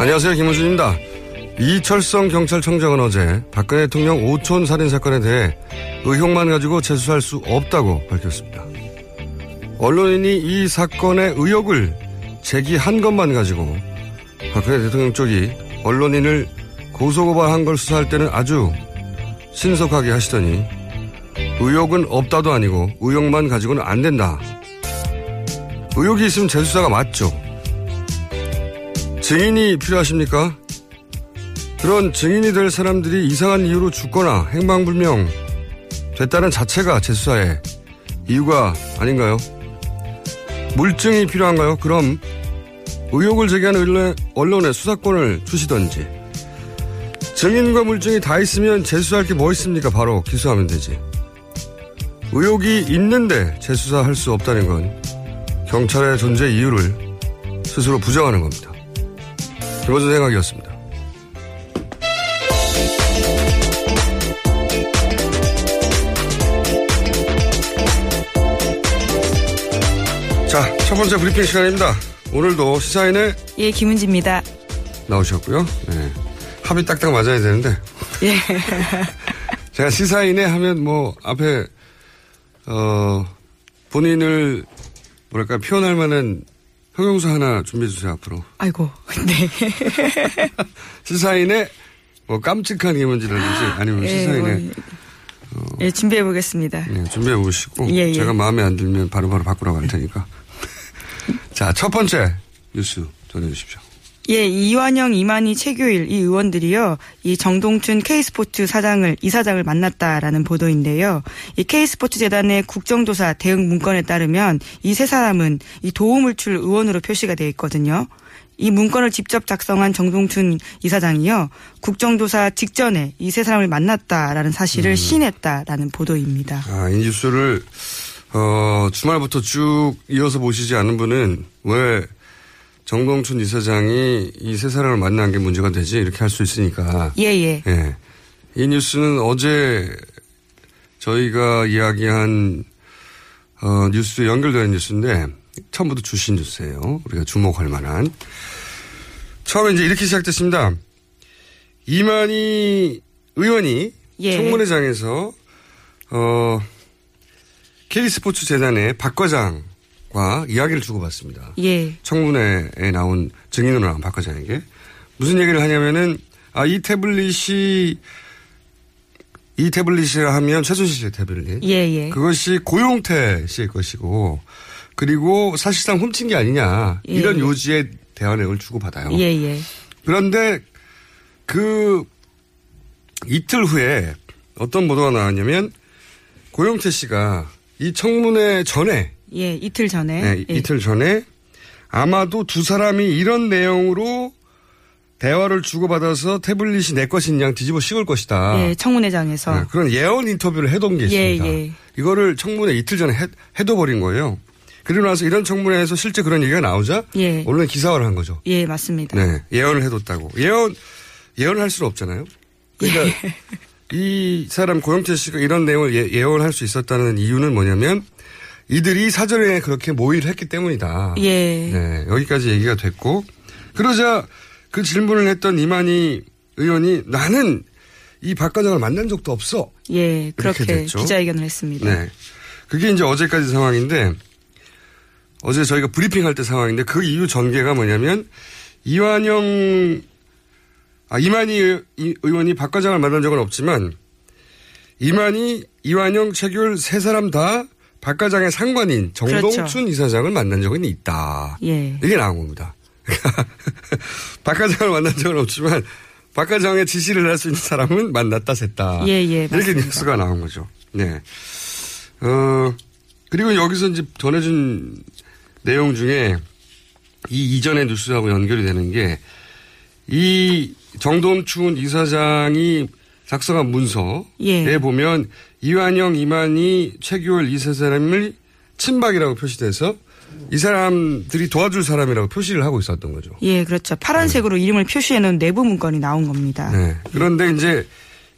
안녕하세요. 김호준입니다. 이철성 경찰청장은 어제 박근혜 대통령 오촌 살인 사건에 대해 의혹만 가지고 재수할 수 없다고 밝혔습니다. 언론인이 이 사건의 의혹을 제기한 것만 가지고 박근혜 대통령 쪽이 언론인을 고소고발한 걸 수사할 때는 아주 신속하게 하시더니 의혹은 없다도 아니고 의혹만 가지고는 안 된다. 의혹이 있으면 재수사가 맞죠. 증인이 필요하십니까? 그런 증인이 될 사람들이 이상한 이유로 죽거나 행방불명 됐다는 자체가 재수사의 이유가 아닌가요? 물증이 필요한가요? 그럼 의혹을 제기하는 언론에 수사권을 주시던지 증인과 물증이 다 있으면 재수할 게 뭐 있습니까? 바로 기소하면 되지. 의혹이 있는데 재수사할 수 없다는 건 경찰의 존재 이유를 스스로 부정하는 겁니다. 김호준 생각이었습니다. 자, 첫 번째 브리핑 시간입니다. 오늘도 시사인의 예, 김은지입니다. 나오셨고요. 네. 합이 딱딱 맞아야 되는데. 예. 제가 시사인에 하면 뭐 앞에 어 본인을 뭐랄까 표현할 만한 형용사 하나 준비해 주세요 앞으로. 아이고, 네. 시사인의 뭐 깜찍한 김은지라든지 아니면 예, 시사인의 뭐, 예, 준비해 보겠습니다. 네, 준비해 보시고 예, 예. 제가 마음에 안 들면 바로바로 바꾸라고 할 테니까. 자, 첫 번째 뉴스 전해 주십시오. 예, 이완영, 이만희, 최규일 이 의원들이요, 이 정동춘 K스포츠 사장을 이사장을 만났다라는 보도인데요. 이 K스포츠 재단의 국정조사 대응 문건에 따르면 이 세 사람은 이 도움을 줄 의원으로 표시가 되어 있거든요. 이 문건을 직접 작성한 정동춘 이사장이요, 국정조사 직전에 이 세 사람을 만났다라는 사실을 시인했다라는 보도입니다. 아, 이 뉴스를 어, 주말부터 쭉 이어서 보시지 않은 분은 왜 정동춘 이사장이 이 세 사람을 만난 게 문제가 되지 이렇게 할 수 있으니까. 예, 예. 예. 이 뉴스는 어제 저희가 이야기한 어, 뉴스 연결되는 뉴스인데 처음부터 주신 뉴스예요. 우리가 주목할 만한. 처음에 이제 이렇게 시작됐습니다. 이만희 의원이 예. 청문회장에서 어, K스포츠 재단의 박 과장 과 이야기를 주고받습니다. 예. 청문회에 나온 증인으로 나온 박 과장에게 무슨 얘기를 하냐면은 아, 이 태블릿이 이 태블릿이라 하면 최순실 씨의 태블릿. 예, 예. 그것이 고용태 씨의 것이고 그리고 사실상 훔친 게 아니냐 예, 이런 예. 요지의 대화내용을 주고받아요. 예, 예. 그런데 그 이틀 후에 어떤 보도가 나왔냐면 고용태 씨가 이 청문회 전에 예, 이틀 전에. 네, 예. 이틀 전에 아마도 두 사람이 이런 내용으로 대화를 주고받아서 태블릿이 내 것인 양 뒤집어 씌울 것이다. 예, 청문회장에서. 네, 그런 예언 인터뷰를 해둔 게 예, 있습니다. 예. 이거를 청문회 이틀 전에 해, 해둬버린 거예요. 그리고 나서 이런 청문회에서 실제 그런 얘기가 나오자 예. 언론에 기사화를 한 거죠. 예, 맞습니다. 네, 예언을 해뒀다고. 예언, 예언을 할 수는 없잖아요. 그러니까 예. 이 사람 고영태 씨가 이런 내용을 예, 예언할 수 있었다는 이유는 뭐냐면 이들이 사전에 그렇게 모의를 했기 때문이다. 예. 네, 여기까지 얘기가 됐고 그러자 그 질문을 했던 이만희 의원이 나는 이 박 과장을 만난 적도 없어. 예, 그렇게 됐죠. 기자회견을 했습니다. 네. 그게 이제 어제까지 상황인데 어제 저희가 브리핑할 때 상황인데 그 이유 전개가 뭐냐면 이완영 아 이만희 의- 의원이 박 과장을 만난 적은 없지만 이만희 이완영 최규일 세 사람 다 박 과장의 상관인 정동춘 그렇죠. 이사장을 만난 적은 있다. 예. 이게 나온 겁니다. 박 과장을 만난 적은 없지만 박 과장의 지시를 할 수 있는 사람은 만났다 셌다. 예, 예, 이렇게 맞습니다. 뉴스가 나온 거죠. 네. 어, 그리고 여기서 이제 전해준 내용 중에 이 이전의 뉴스하고 연결이 되는 게 이 정동춘 이사장이 작성한 문서에 예. 보면 이완영, 이만희, 최규월 이 세 사람을 친박이라고 표시돼서 이 사람들이 도와줄 사람이라고 표시를 하고 있었던 거죠. 예, 그렇죠. 파란색으로 이름을 표시해 놓은 내부 문건이 나온 겁니다. 네. 그런데 이제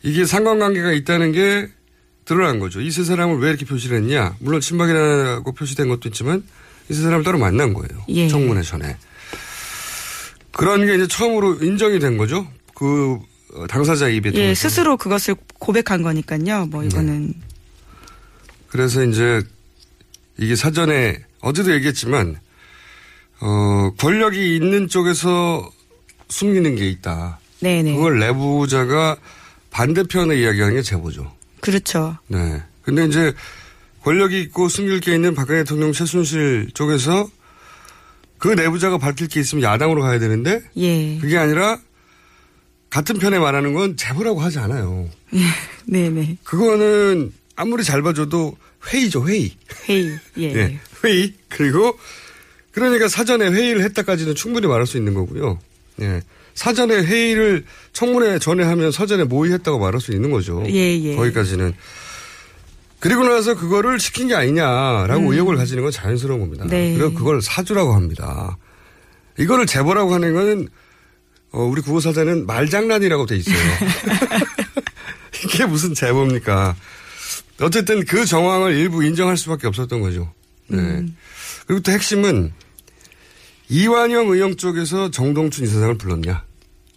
이게 상관관계가 있다는 게 드러난 거죠. 이 세 사람을 왜 이렇게 표시를 했냐. 물론 친박이라고 표시된 것도 있지만 이 세 사람을 따로 만난 거예요. 예. 청문회 전에. 그런 게 이제 처음으로 인정이 된 거죠. 그 어, 당사자 입에 예. 스스로 그것을 고백한 거니까요. 뭐 이거는 그래서 이제 이게 사전에 어제도 얘기했지만 어 권력이 있는 쪽에서 숨기는 게 있다. 네네. 그걸 내부자가 반대편에 이야기하는 게 제보죠. 그렇죠. 네. 근데 이제 권력이 있고 숨길 게 있는 박근혜 대통령 최순실 쪽에서 그 내부자가 밝힐 게 있으면 야당으로 가야 되는데 예. 그게 아니라 같은 편에 말하는 건 제보라고 하지 않아요. 네네. 그거는 아무리 잘 봐줘도 회의죠, 회의. 회의. 예. 예, 회의. 그리고 그러니까 사전에 회의를 했다까지는 충분히 말할 수 있는 거고요. 예. 사전에 회의를 청문회 전에 하면 사전에 모의했다고 말할 수 있는 거죠. 예, 예. 거기까지는. 그리고 나서 그거를 시킨 게 아니냐라고 음. 의혹을 가지는 건 자연스러운 겁니다. 네. 그리고 그걸 사주라고 합니다. 이거를 제보라고 하는 건 어, 우리 구호사자는 말장난이라고 돼 있어요. 이게 무슨 제보입니까? 어쨌든 그 정황을 일부 인정할 수밖에 없었던 거죠. 네. 음. 그리고 또 핵심은 이완영 의원 쪽에서 정동춘 이사장을 불렀냐?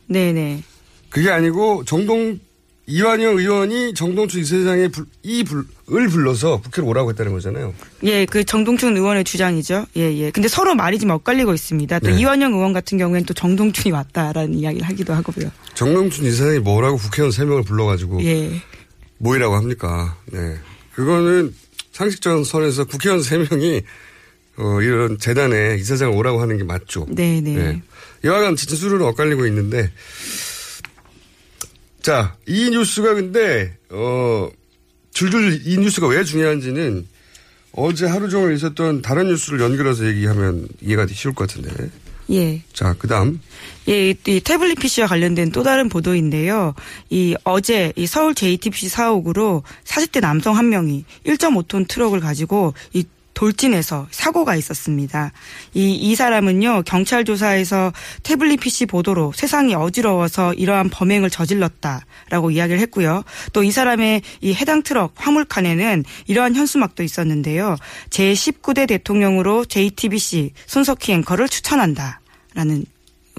네네. 그게 아니고 정동 이완영 의원이 정동춘 이사장의 불, 이 불, 을 불러서 국회로 오라고 했다는 거잖아요. 예, 그 정동춘 의원의 주장이죠. 예, 예. 근데 서로 말이 좀 엇갈리고 있습니다. 또 네. 이완영 의원 같은 경우에는 또 정동춘이 왔다라는 이야기를 하기도 하고요. 정동춘 이사장이 뭐라고 국회의원 세명을 불러가지고 예. 뭐이라고 합니까? 네. 그거는 상식적 선에서 국회의원 세명이 어, 이런 재단에 이사장을 오라고 하는 게 맞죠. 네네. 네. 여하간 진술은 엇갈리고 있는데 자, 이 뉴스가 근데 어 줄줄 이 뉴스가 왜 중요한지는 어제 하루 종일 있었던 다른 뉴스를 연결해서 얘기하면 이해가 쉬울 것 같은데. 예. 자, 그 다음 예, 이, 이 태블릿 PC와 관련된 또 다른 보도인데요. 이 어제 이 서울 JTBC 사옥으로 40대 남성 한 명이 1.5톤 트럭을 가지고 이 돌진해서 사고가 있었습니다. 이, 이 사람은요, 경찰 조사에서 태블릿 PC 보도로 세상이 어지러워서 이러한 범행을 저질렀다라고 이야기를 했고요. 또 이 사람의 이 해당 트럭 화물칸에는 이러한 현수막도 있었는데요. 제19대 대통령으로 JTBC 손석희 앵커를 추천한다. 라는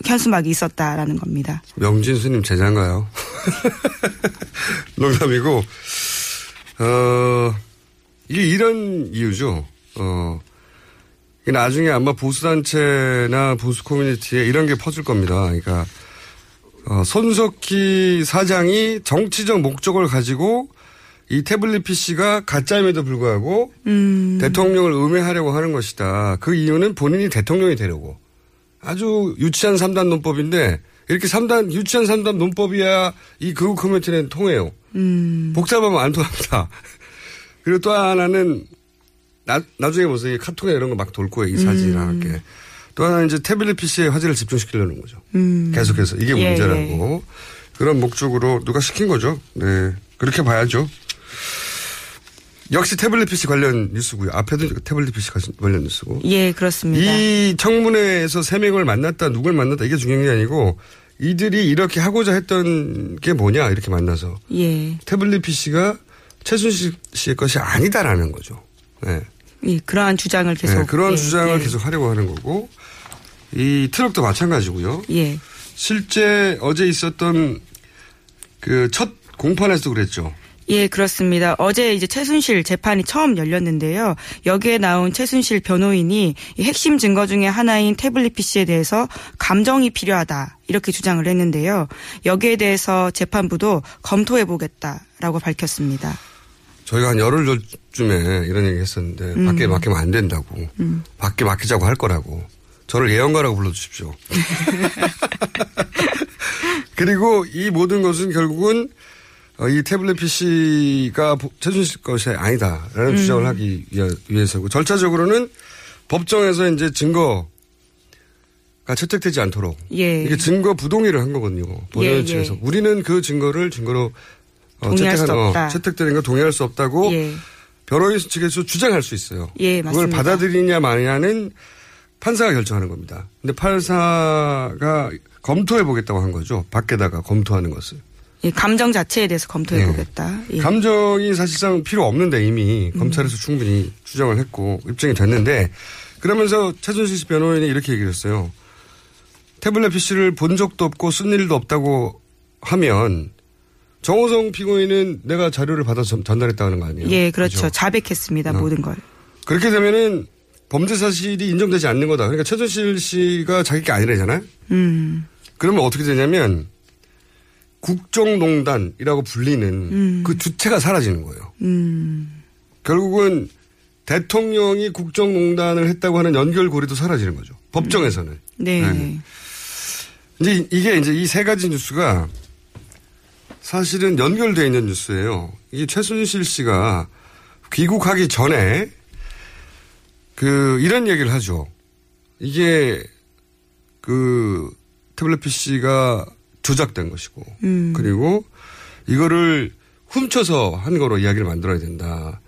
현수막이 있었다라는 겁니다. 명진 스님 제자인가요? 농담이고, 어, 이게 이런 이유죠. 어, 나중에 아마 보수단체나 보수 커뮤니티에 이런 게 퍼질 겁니다. 그러니까, 어, 손석희 사장이 정치적 목적을 가지고 이 태블릿 PC가 가짜임에도 불구하고 음. 대통령을 음해하려고 하는 것이다. 그 이유는 본인이 대통령이 되려고. 아주 유치한 3단 논법인데 이렇게 3단 유치한 3단 논법이야 이 극우 커뮤니티는 통해요. 음. 복잡하면 안 통합니다. 그리고 또 하나는 나, 나중에 보세요. 이 카톡에 이런 거 막 돌 거예요. 이 사진이랑 음. 함께. 또 하나는 이제 태블릿 PC에 화제를 집중시키려는 거죠. 음. 계속해서 이게 예, 문제라고 그런 목적으로 누가 시킨 거죠. 네 그렇게 봐야죠. 역시 태블릿 PC 관련 뉴스고요. 앞에도 태블릿 PC 관련 뉴스고. 예, 그렇습니다. 이 청문회에서 세 명을 만났다, 누굴 만났다 이게 중요한 게 아니고 이들이 이렇게 하고자 했던 게 뭐냐 이렇게 만나서 예. 태블릿 PC가 최순실 씨의 것이 아니다라는 거죠. 네. 예, 그러한 주장을 계속. 네, 그런 예, 주장을 예. 계속 하려고 하는 거고 이 트럭도 마찬가지고요. 예. 실제 어제 있었던 그 첫 공판에서도 그랬죠. 예, 그렇습니다. 어제 이제 최순실 재판이 처음 열렸는데요. 여기에 나온 최순실 변호인이 이 핵심 증거 중에 하나인 태블릿 PC에 대해서 감정이 필요하다. 이렇게 주장을 했는데요. 여기에 대해서 재판부도 검토해 보겠다라고 밝혔습니다. 저희가 한 열흘 전쯤에 이런 얘기 했었는데 음. 밖에 맡기면 안 된다고. 음. 밖에 맡기자고 할 거라고. 저를 예언가라고 불러주십시오. 그리고 이 모든 것은 결국은 어, 이 태블릿 PC가 최순실 것이 아니다라는 음. 주장을 하기 위해서고 절차적으로는 법정에서 이제 증거가 채택되지 않도록 예. 이게 증거 부동의를 한 거거든요. 본원 예, 측에서 예. 우리는 그 증거를 증거로 어, 동의할 수 채택한, 어, 없다. 채택되는 거 동의할 수 없다고 예. 변호인 측에서 주장할 수 있어요. 예, 그걸 맞습니다. 받아들이냐 마냐는 판사가 결정하는 겁니다. 근데 판사가 검토해 보겠다고 한 거죠. 밖에다가 검토하는 것을. 예, 감정 자체에 대해서 검토해 네. 보겠다. 예. 감정이 사실상 필요 없는데 이미 음. 검찰에서 충분히 주장을 했고 입증이 됐는데 그러면서 최준실 씨 변호인이 이렇게 얘기를 했어요. 태블릿 PC를 본 적도 없고 쓴 일도 없다고 하면 정호성 피고인은 내가 자료를 받아서 전- 전달했다는 거 아니에요? 예, 그렇죠. 그죠? 자백했습니다. 어. 모든 걸. 그렇게 되면은 범죄 사실이 인정되지 않는 거다. 그러니까 최준실 씨가 자기 게 아니래잖아요. 음. 그러면 어떻게 되냐면 국정농단이라고 불리는 음. 그 주체가 사라지는 거예요. 음. 결국은 대통령이 국정농단을 했다고 하는 연결고리도 사라지는 거죠. 법정에서는. 네. 네. 이제 이게 이제 이 세 가지 뉴스가 사실은 연결되어 있는 뉴스예요. 이게 최순실 씨가 귀국하기 전에 그 이런 얘기를 하죠. 이게 그 태블릿 PC가 조작된 것이고 음. 그리고 이거를 훔쳐서 한 거로 이야기를 만들어야 된다.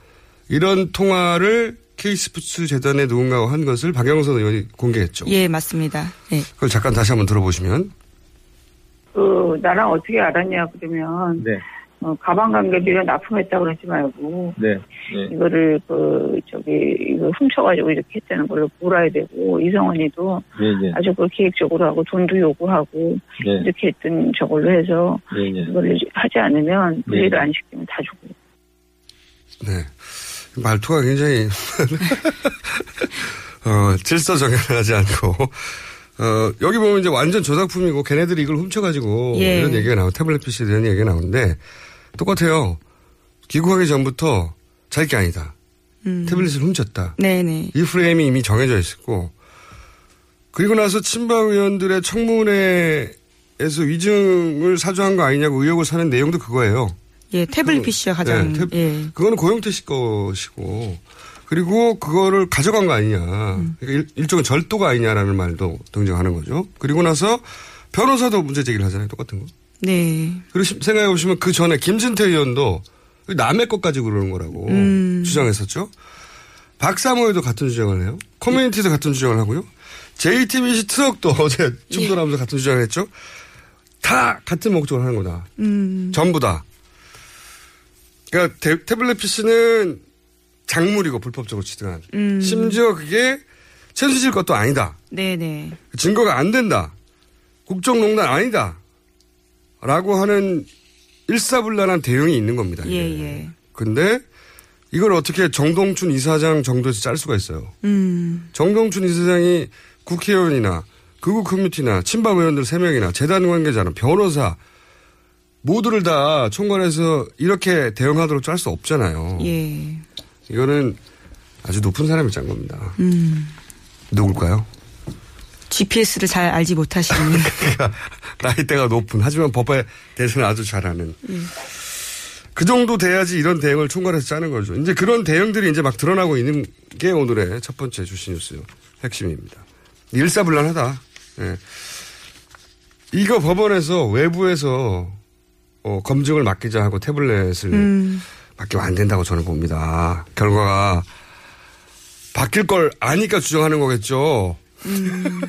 이런 통화를 K스포츠 재단에 누군가가 한 것을 박영선 의원이 공개했죠. 예, 맞습니다. 예. 그걸 잠깐 다시 한번 들어보시면. 그 나랑 어떻게 알았냐 그러면 네. 어, 가방 관계비가 납품했다 그러지 말고 네. 네. 이거를 그 저기 이거 훔쳐가지고 이렇게 했다는 걸로 몰아야 되고 이성원이도 예, 예. 아주 그 계획적으로 하고 돈도 요구하고 네. 이렇게 했던 저걸로 해서. 이걸 하지 않으면 분리를 네. 안 시키면 다 주고 네. 말투가 굉장히, 어, 질서 정연하지 않고, 어, 여기 보면 이제 완전 저작품이고 걔네들이 이걸 훔쳐가지고 예. 이런 얘기가 나오고 태블릿 PC에 대한 얘기가 나오는데 똑같아요. 귀국하기 전부터 자기 게 아니다. 음. 태블릿을 훔쳤다. 네네. 이 프레임이 이미 정해져 있었고 그리고 나서 친박 의원들의 청문회에서 위증을 사주한 거 아니냐고 의혹을 사는 내용도 그거예요. 예, 태블릿 PC가 가장 네, 태- 예. 그거는 고영태 씨 것이고 그리고 그거를 가져간 거 아니냐. 음. 그러니까 일, 종의 절도가 아니냐라는 말도 등장하는 거죠. 그리고 나서 변호사도 문제 제기를 하잖아요. 똑같은 거. 네. 그리고 시- 생각해 보시면 그 전에 김진태 의원도 남의 것 가지고 그러는 거라고 음. 주장했었죠. 박사모에도 같은 주장을 해요. 커뮤니티도 같은 주장을 하고요. JTBC 트럭도 어제 충돌하면서 같은 주장을 했죠. 다 같은 목적을 하는 거다. 음. 전부 다. 그러니까 태, 태블릿 PC는 작물이고 불법적으로 취득한. 음. 심지어 그게 최순실 것도 아니다. 네네. 증거가 안 된다. 국정농단 아니다. 라고 하는 일사불란한 대응이 있는 겁니다. 예, 이게. 예. 근데 이걸 어떻게 정동춘 이사장 정도에서 짤 수가 있어요. 음. 정동춘 이사장이 국회의원이나 극우 커뮤니티나 친박 의원들 3명이나 재단 관계자나 변호사 모두를 다 총괄해서 이렇게 대응하도록 짤 수 없잖아요. 예. 이거는 아주 높은 사람이 짠 겁니다. 음. 누굴까요? GPS를 잘 알지 못하시는. 나이대가 높은 하지만 법에 대해서는 아주 잘하는. 예. 그 정도 돼야지 이런 대응을 총괄해서 짜는 거죠. 이제 그런 대응들이 이제 막 드러나고 있는 게 오늘의 첫 번째 주신 뉴스 핵심입니다. 일사불란하다. 예. 이거 법원에서 외부에서 어, 검증을 맡기자 하고 태블릿을 음. 맡기면 안 된다고 저는 봅니다. 결과가 바뀔 걸 아니까 주장하는 거겠죠. 음.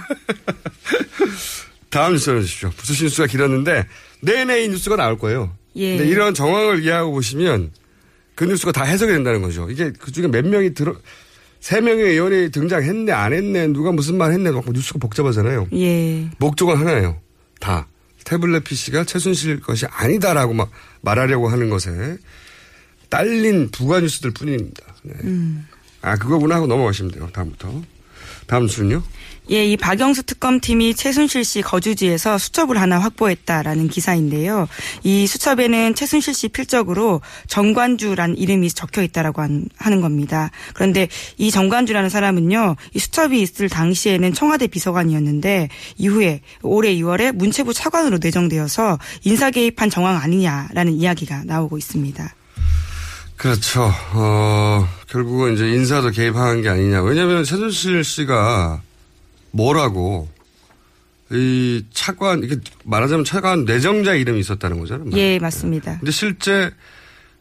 다음 뉴스 해주십시오. 부수 뉴스가 길었는데 내내 이 뉴스가 나올 거예요. 예. 근데 이런 정황을 이해하고 보시면 그 뉴스가 다 해석이 된다는 거죠. 이게 그 중에 몇 명이 들어, 세 명의 의원이 등장했네, 안 했네, 누가 무슨 말 했네, 막 뉴스가 복잡하잖아요. 예. 목적은 하나예요. 다. 태블릿 PC가 최순실 것이 아니다라고 막 말하려고 하는 것에 딸린 부가 뉴스들 뿐입니다. 네. 음. 아, 그거구나 하고 넘어가시면 돼요. 다음부터. 다음 뉴스는요? 예, 이 박영수 특검팀이 최순실 씨 거주지에서 수첩을 하나 확보했다라는 기사인데요. 이 수첩에는 최순실 씨 필적으로 정관주란 이름이 적혀 있다라고 하는 겁니다. 그런데 이 정관주라는 사람은요, 이 수첩이 있을 당시에는 청와대 비서관이었는데 이후에 올해 2월에 문체부 차관으로 내정되어서 인사 개입한 정황 아니냐라는 이야기가 나오고 있습니다. 그렇죠. 어, 결국은 이제 인사도 개입한 게 아니냐. 왜냐하면 최순실 씨가 뭐라고 이 차관 이게 말하자면 차관 내정자 이름이 있었다는 거잖아요. 예, 맞습니다. 근데 실제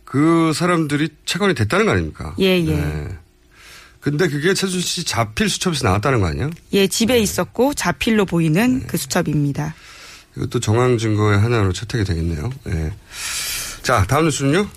그 사람들이 차관이 됐다는 거 아닙니까? 예, 예. 네. 근데 그게 최순실 씨 자필 수첩에서 나왔다는 거 아니에요? 예, 집에 있었고 자필로 보이는 그 수첩입니다. 이것도 정황 증거의 하나로 채택이 되겠네요. 예. 자, 다음 뉴스는요?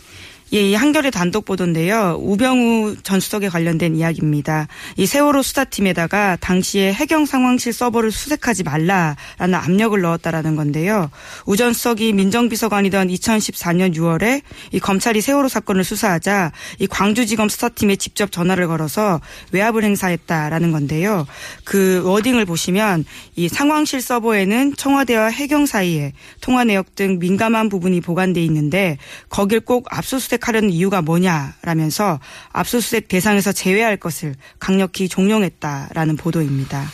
예, 이 한겨레 단독 보도인데요. 우병우 전 수석에 관련된 이야기입니다. 이 세월호 수사팀에다가 당시에 해경 상황실 서버를 수색하지 말라라는 압력을 넣었다라는 건데요. 우 전 수석이 민정비서관이던 2014년 6월에 이 검찰이 세월호 사건을 수사하자 이 광주지검 수사팀에 직접 전화를 걸어서 외압을 행사했다라는 건데요. 그 워딩을 보시면 이 상황실 서버에는 청와대와 해경 사이에 통화 내역 등 민감한 부분이 보관돼 있는데 거길 꼭 압수수색 하려는 이유가 뭐냐라면서 압수수색 대상에서 제외할 것을 강력히 종용했다라는 보도입니다.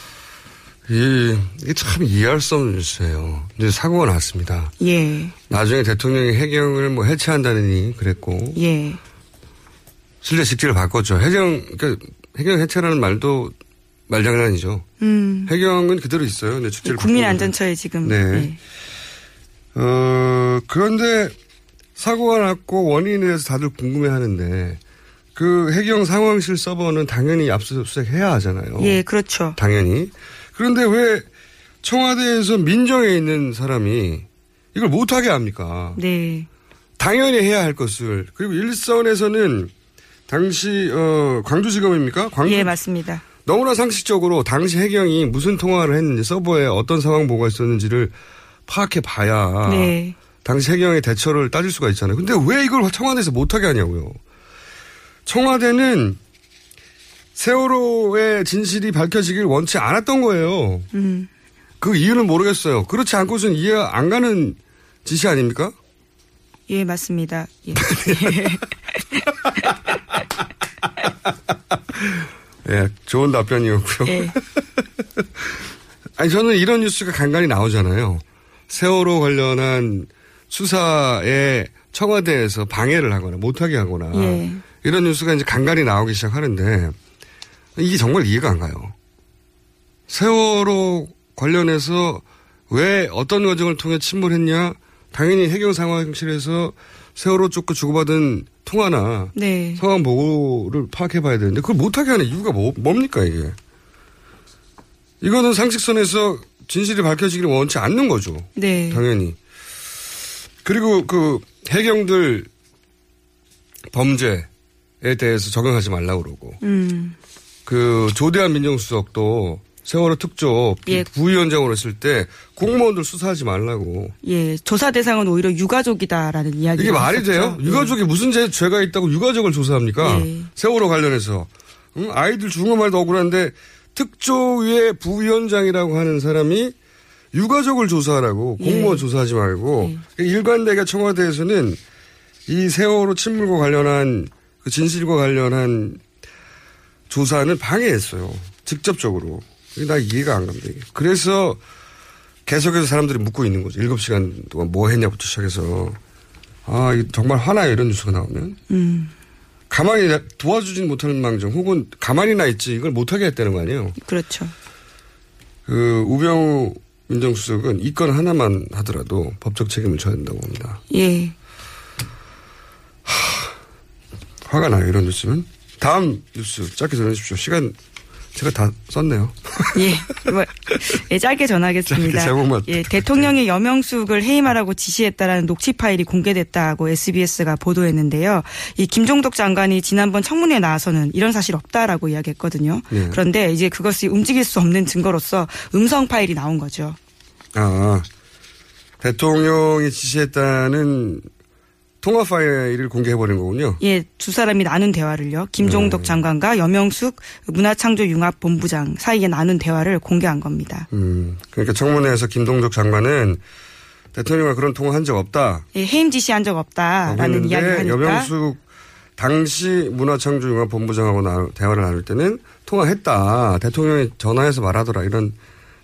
이, 이게 참 이해할 수 없는 뉴스예요. 이제 사고가 났습니다. 예. 나중에 대통령이 해경을 뭐 해체한다느니 그랬고. 예. 실제 직책을 바꿨죠. 해경, 그러니까 해경 해체라는 말도 말장난이죠. 음. 해경은 그대로 있어요. 근데 직책을 국민안전처에 지금. 네. 예. 어, 그런데 사고가 났고 원인에 대해서 다들 궁금해 하는데 그 해경 상황실 서버는 당연히 압수수색 해야 하잖아요. 예, 그렇죠. 당연히. 그런데 왜 청와대에서 민정에 있는 사람이 이걸 못하게 합니까? 네. 당연히 해야 할 것을. 그리고 일선에서는 당시, 어, 광주지검입니까? 광주. 예, 맞습니다. 너무나 상식적으로 당시 해경이 무슨 통화를 했는지 서버에 어떤 상황 보고가 있었는지를 파악해 봐야. 네. 당시 해경의 대처를 따질 수가 있잖아요. 근데 왜 이걸 청와대에서 못하게 하냐고요. 청와대는 세월호의 진실이 밝혀지길 원치 않았던 거예요. 음. 그 이유는 모르겠어요. 그렇지 않고서는 이해 안 가는 짓이 아닙니까? 예, 맞습니다. 예. 예, 좋은 답변이었고요. 예. 아니, 저는 이런 뉴스가 간간히 나오잖아요. 세월호 관련한 수사에 청와대에서 방해를 하거나 못하게 하거나 예. 이런 뉴스가 이제 간간히 나오기 시작하는데 이게 정말 이해가 안 가요. 세월호 관련해서 왜 어떤 과정을 통해 침몰했냐? 당연히 해경 상황실에서 세월호 쪽과 주고받은 통화나 네. 상황 보고를 파악해 봐야 되는데 그걸 못하게 하는 이유가 뭐, 뭡니까 이게? 이거는 상식선에서 진실이 밝혀지기를 원치 않는 거죠. 네. 당연히. 그리고 그 해경들 범죄에 대해서 적용하지 말라고 그러고 음. 그 조대한 민정수석도 세월호 특조 예. 부위원장으로 했을 때 공무원들 수사하지 말라고. 예, 조사 대상은 오히려 유가족이다라는 이야기. 이게 말이 돼요? 유가족이 무슨 죄, 죄가 있다고 유가족을 조사합니까? 예. 세월호 관련해서. 응? 아이들 죽은 거 말도 억울한데 특조위의 부위원장이라고 하는 사람이 유가족을 조사하라고 공무원 예. 조사하지 말고 일관되게 청와대에서는 이 세월호 침몰과 관련한 그 진실과 관련한 조사는 방해했어요. 직접적으로. 나 이해가 안 갑니다. 그래서 계속해서 사람들이 묻고 있는 거죠. 7시간 동안 뭐 했냐부터 시작해서. 아, 정말 화나요. 이런 뉴스가 나오면. 음, 가만히 나- 도와주진 못하는 망정 혹은 가만히 나 있지 이걸 못하게 했다는 거 아니에요. 그렇죠. 그 우병우 민정수석은 이 건 하나만 하더라도 법적 책임을 져야 된다고 봅니다. 예. 화가 나요 이런 뉴스는. 다음 뉴스 짧게 전해주십시오. 시간 제가 다 썼네요. 예, 뭐, 예, 짧게 전하겠습니다. 짧게 제목만. 예, 대통령이 여명숙을 해임하라고 지시했다라는 녹취 파일이 공개됐다고 SBS가 보도했는데요. 이 김종덕 장관이 지난번 청문회에 나와서는 이런 사실 없다라고 이야기했거든요. 예. 그런데 이제 그것이 움직일 수 없는 증거로서 음성 파일이 나온 거죠. 아 대통령이 지시했다는 통화 파일을 공개해버린 거군요. 예, 두 사람이 나눈 대화를요. 김종덕 네. 장관과 여명숙 문화창조융합본부장 사이에 나눈 대화를 공개한 겁니다. 음, 그러니까 청문회에서 김동적 장관은 대통령과 그런 통화한 적 없다. 예, 해임 지시한 적 없다라는 이야기를 하니까 여명숙 당시 문화창조융합본부장하고 나- 대화를 나눌 때는 통화했다. 대통령이 전화해서 말하더라. 이런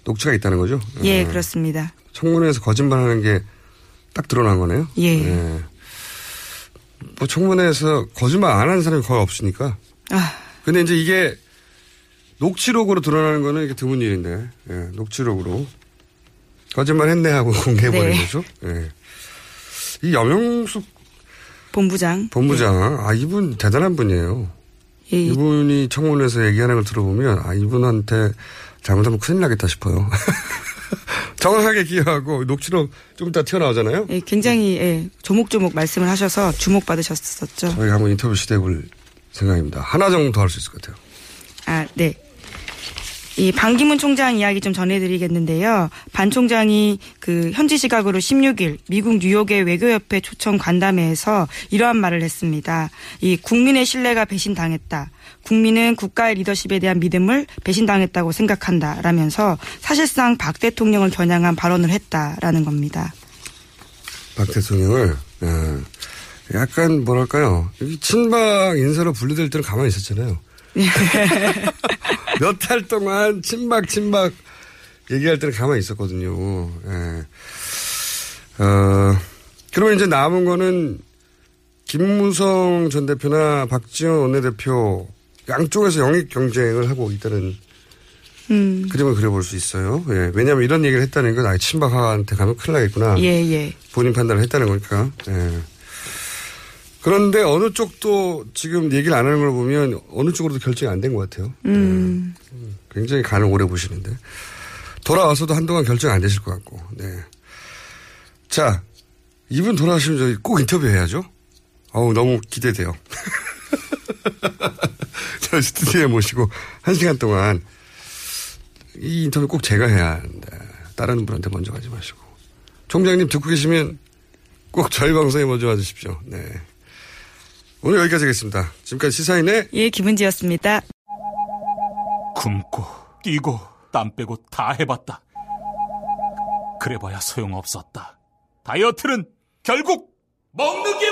녹취가 있다는 거죠. 예, 어, 그렇습니다. 청문회에서 거짓말하는 게 딱 드러난 거네요. 예. 뭐 청문회에서 거짓말 안 하는 사람이 거의 없으니까. 아, 근데 이제 이게 녹취록으로 드러나는 거는 이게 드문 일인데, 예, 녹취록으로. 거짓말 했네 하고 공개해버린 네. 거죠. 예. 이 여명숙 본부장. 본부장, 아, 이분 대단한 분이에요. 예, 이분이 청문회에서 얘기하는 걸 들어보면, 아, 이분한테 잘못하면 큰일 나겠다 싶어요. 정확하게 기억하고 녹취록 좀 이따 튀어나오잖아요. 예, 굉장히 예, 조목조목 말씀을 하셔서 주목받으셨었죠. 저희가 한번 인터뷰 시대해볼 생각입니다. 하나 정도 더 할 수 있을 것 같아요. 아, 네. 이 반기문 총장 이야기 좀 전해드리겠는데요. 반 총장이 그 현지 시각으로 16일 미국 뉴욕의 외교협회 초청 간담회에서 이러한 말을 했습니다. 이 국민의 신뢰가 배신당했다. 국민은 국가의 리더십에 대한 믿음을 배신당했다고 생각한다라면서 사실상 박 대통령을 겨냥한 발언을 했다라는 겁니다. 박 대통령을, 예, 약간 뭐랄까요. 이 친박 인사로 분류될 때는 가만히 있었잖아요. 몇 달 동안 친박, 친박 얘기할 때는 가만히 있었거든요. 예. 어, 그러면 이제 남은 거는 김무성 전 대표나 박지원 원내대표 양쪽에서 영입 경쟁을 하고 있다는 음. 그림을 그려볼 수 있어요. 예. 왜냐하면 이런 얘기를 했다는 건, 아, 친박한테 가면 큰일 나겠구나. 예, 예. 본인 판단을 했다는 거니까. 예. 그런데 어느 쪽도 지금 얘기를 안 하는 걸 보면 어느 쪽으로도 결정이 안 된 것 같아요. 음. 굉장히 간을 오래 보시는데. 돌아와서도 한동안 결정 안 되실 것 같고, 네. 자, 이분 돌아가시면 저희 꼭 인터뷰 해야죠. 어우, 너무 기대돼요. 저 스튜디오에 모시고 한 시간 동안 이 인터뷰 꼭 제가 해야 하는데, 다른 분한테 먼저 가지 마시고. 총장님 듣고 계시면 꼭 저희 방송에 먼저 와주십시오. 네. 오늘 여기까지 하겠습니다. 지금까지 시사인의 예, 김은지였습니다. 굶고 뛰고 땀 빼고 다 해봤다. 그래봐야 소용없었다. 다이어트는 결국 먹는 게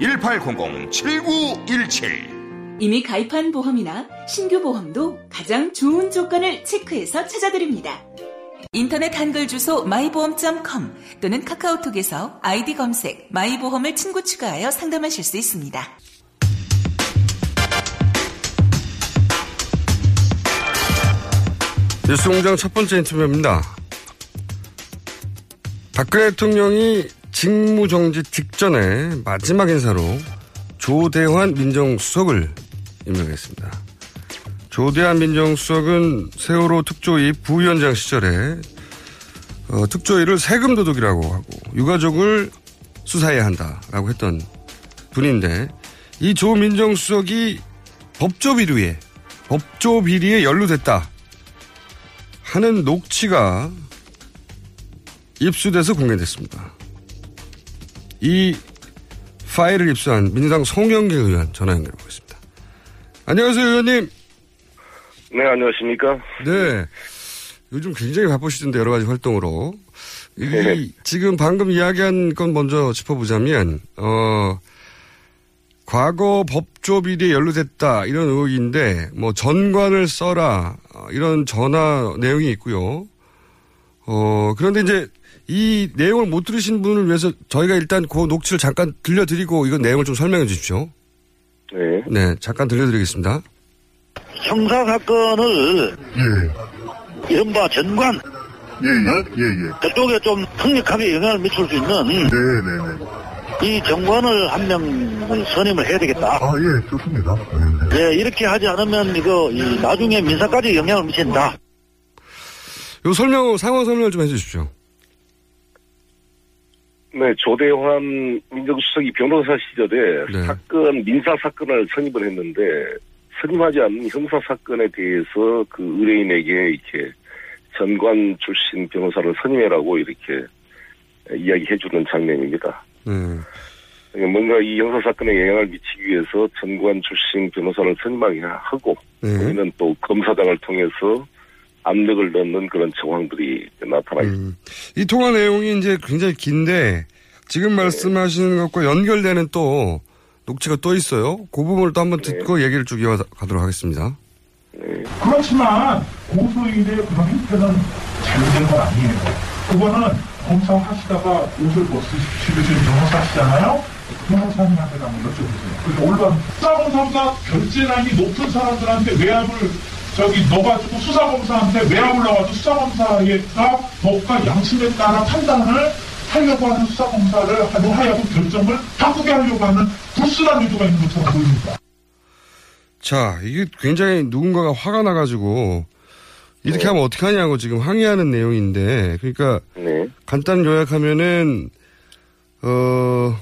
1800-7917 이미 가입한 보험이나 신규 보험도 가장 좋은 조건을 체크해서 찾아드립니다. 인터넷 한글 주소 마이보험.com 또는 카카오톡에서 아이디 검색 마이보험을 친구 추가하여 상담하실 수 있습니다. 뉴스공장 첫 번째 인터뷰입니다. 박근혜 대통령이 직무 정지 직전에 마지막 인사로 조대환 민정수석을 임명했습니다. 조대한 민정수석은 세월호 특조위 부위원장 시절에 어, 특조위를 세금 도둑이라고 하고 유가족을 수사해야 한다라고 했던 분인데 이 조 민정수석이 법조 비리에 법조 비리에 연루됐다 하는 녹취가 입수돼서 공개됐습니다. 이 파일을 입수한 민주당 송영길 의원 전화 연결해 보겠습니다. 안녕하세요, 의원님. 네, 안녕하십니까. 네. 요즘 굉장히 바쁘시던데, 여러 가지 활동으로. 이, 네. 지금 방금 이야기한 건 먼저 짚어보자면, 어, 과거 법조 비리에 연루됐다, 이런 의혹인데, 뭐, 전관을 써라, 어, 이런 전화 내용이 있고요. 어, 그런데 이제 이 내용을 못 들으신 분을 위해서 저희가 일단 그 녹취를 잠깐 들려드리고 이건 내용을 좀 설명해 주십시오. 네. 네, 잠깐 들려드리겠습니다. 형사 사건을 예. 이른바 전관 예, 예, 예, 예. 그쪽에 좀 강력하게 영향을 미칠 수 있는 네, 네, 네. 이 정관을 한 명을 선임을 해야 되겠다. 아, 예, 좋습니다. 네, 네. 네, 이렇게 하지 않으면 이거 이 나중에 민사까지 영향을 미친다. 요 설명, 상황 설명을 좀 해주십시오. 네, 조대환 민정수석이 변호사 시절에 네. 사건, 민사 사건을 선임을 했는데, 선임하지 않는 형사 사건에 대해서 그 의뢰인에게 이렇게 전관 출신 변호사를 선임해라고 이렇게 이야기해주는 장면입니다. 네. 그러니까 뭔가 이 형사 사건에 영향을 미치기 위해서 전관 출신 변호사를 선임하게 하고, 네. 우리는 또 검사장을 통해서 압력을 넣는 그런 정황들이 나타나 있습니다. 이 통화 내용이 이제 굉장히 긴데 지금 말씀하시는 것과 연결되는 또 녹취가 또 있어요. 그 부분을 또 한번 듣고 얘기를 쭉 이어가도록 하겠습니다. 그렇지만 고소인의 그런 형태는 잘못된 건 아니에요. 그거는 검사 하시다가 옷을 벗으시고 지금 변호사시잖아요. 변호사님한테 한번 여쭤보세요. 올바른 수사검사보다 결재란이 높은 사람들한테 외압을 저기 넣어가지고 수사검사한테 외압을 넣어가지고 수사검사가 법과 양심에 따라 판단을 하려고 하는 수사검사를 하여금 결정을 바꾸게 하려고 하는 불순한 의도가 있는 것처럼 보입니다. 자, 이게 굉장히 누군가가 화가 나가지고 이렇게 하면 어떻게 하냐고 지금 항의하는 내용인데 그러니까 간단 요약하면은 어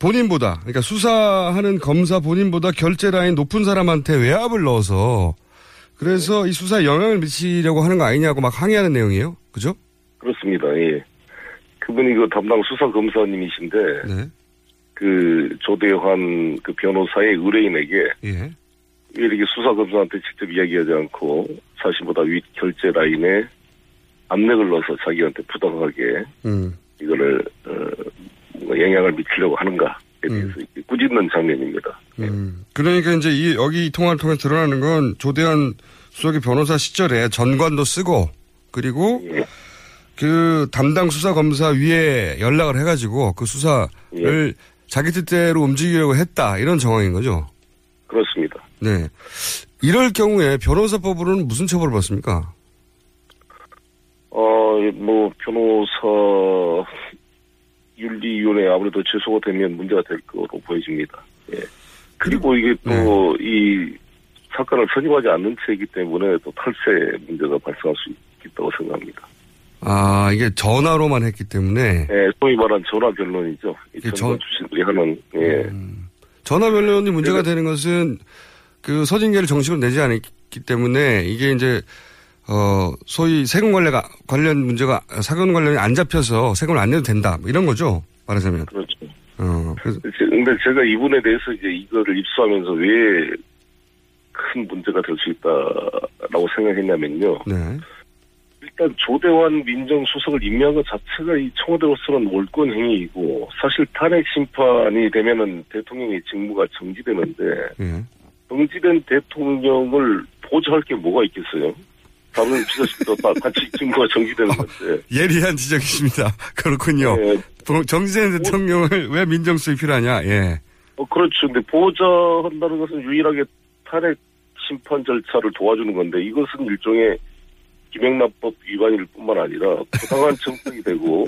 본인보다 그러니까 수사하는 검사 본인보다 결제 라인 높은 사람한테 외압을 넣어서 그래서 이 수사에 영향을 미치려고 하는 거 아니냐고 막 항의하는 내용이에요. 그죠? 그렇습니다. 예. 그분이 그 담당 수사 검사님이신데 네. 그 조대환 그 변호사의 의뢰인에게 예. 왜 이렇게 수사 검사한테 직접 이야기하지 않고 자신보다 윗 결제 라인에 압력을 넣어서 자기한테 부당하게 음. 이거를 어, 영향을 미치려고 하는가에 대해서 이렇게 꾸짖는 장면입니다. 음. 그러니까 이제 이 여기 이 통화를 통해 드러나는 건 조대한 수석이 변호사 시절에 전관도 쓰고 그리고 그 담당 수사 검사 위에 연락을 해가지고 그 수사를 자기 뜻대로 움직이려고 했다 이런 정황인 거죠. 그렇습니다. 네. 이럴 경우에 변호사법으로는 무슨 처벌을 받습니까? 어, 뭐 변호사 윤리위원회 아무래도 제소가 되면 문제가 될 거로 보여집니다. 예. 그리고 이게 또이 사건을 선임하지 않는 채이기 때문에 또 탈세 문제가 발생할 수 있다고 생각합니다. 아 이게 전화로만 했기 때문에 예, 소위 말한 전화 변론이죠. 전관 전- 출신들이 하는 예. 전화 변론이 문제가 되는 것은 그 서징계를 정식으로 내지 않았기 때문에 이게 이제 어 소위 세금 관련 관련 문제가 사건 관련이 안 잡혀서 세금을 안 내도 된다 뭐 이런 거죠 말하자면. 그렇죠. 어 그래서 근데 제가 이분에 대해서 이제 이거를 입수하면서 왜 큰 문제가 될 수 있다라고 생각했냐면요. 네. 일단 조대환 민정수석을 임명한 것 자체가 이 청와대로서는 몰권 행위이고 사실 탄핵 심판이 되면은 대통령의 직무가 정지되는데 예. 정지된 대통령을 보좌할 게 뭐가 있겠어요? 다른 비서실도 다 같이 직무가 정지되는 건데. 예리한 지적이십니다. 그렇군요. 네. 동- 정지된 대통령을 왜 민정수석이 필요하냐? 예. 어, 그렇죠. 근데 보좌한다는 것은 유일하게 탄핵 심판 절차를 도와주는 건데 이것은 일종의 김영란법 위반일 뿐만 아니라 부당한 정책이 되고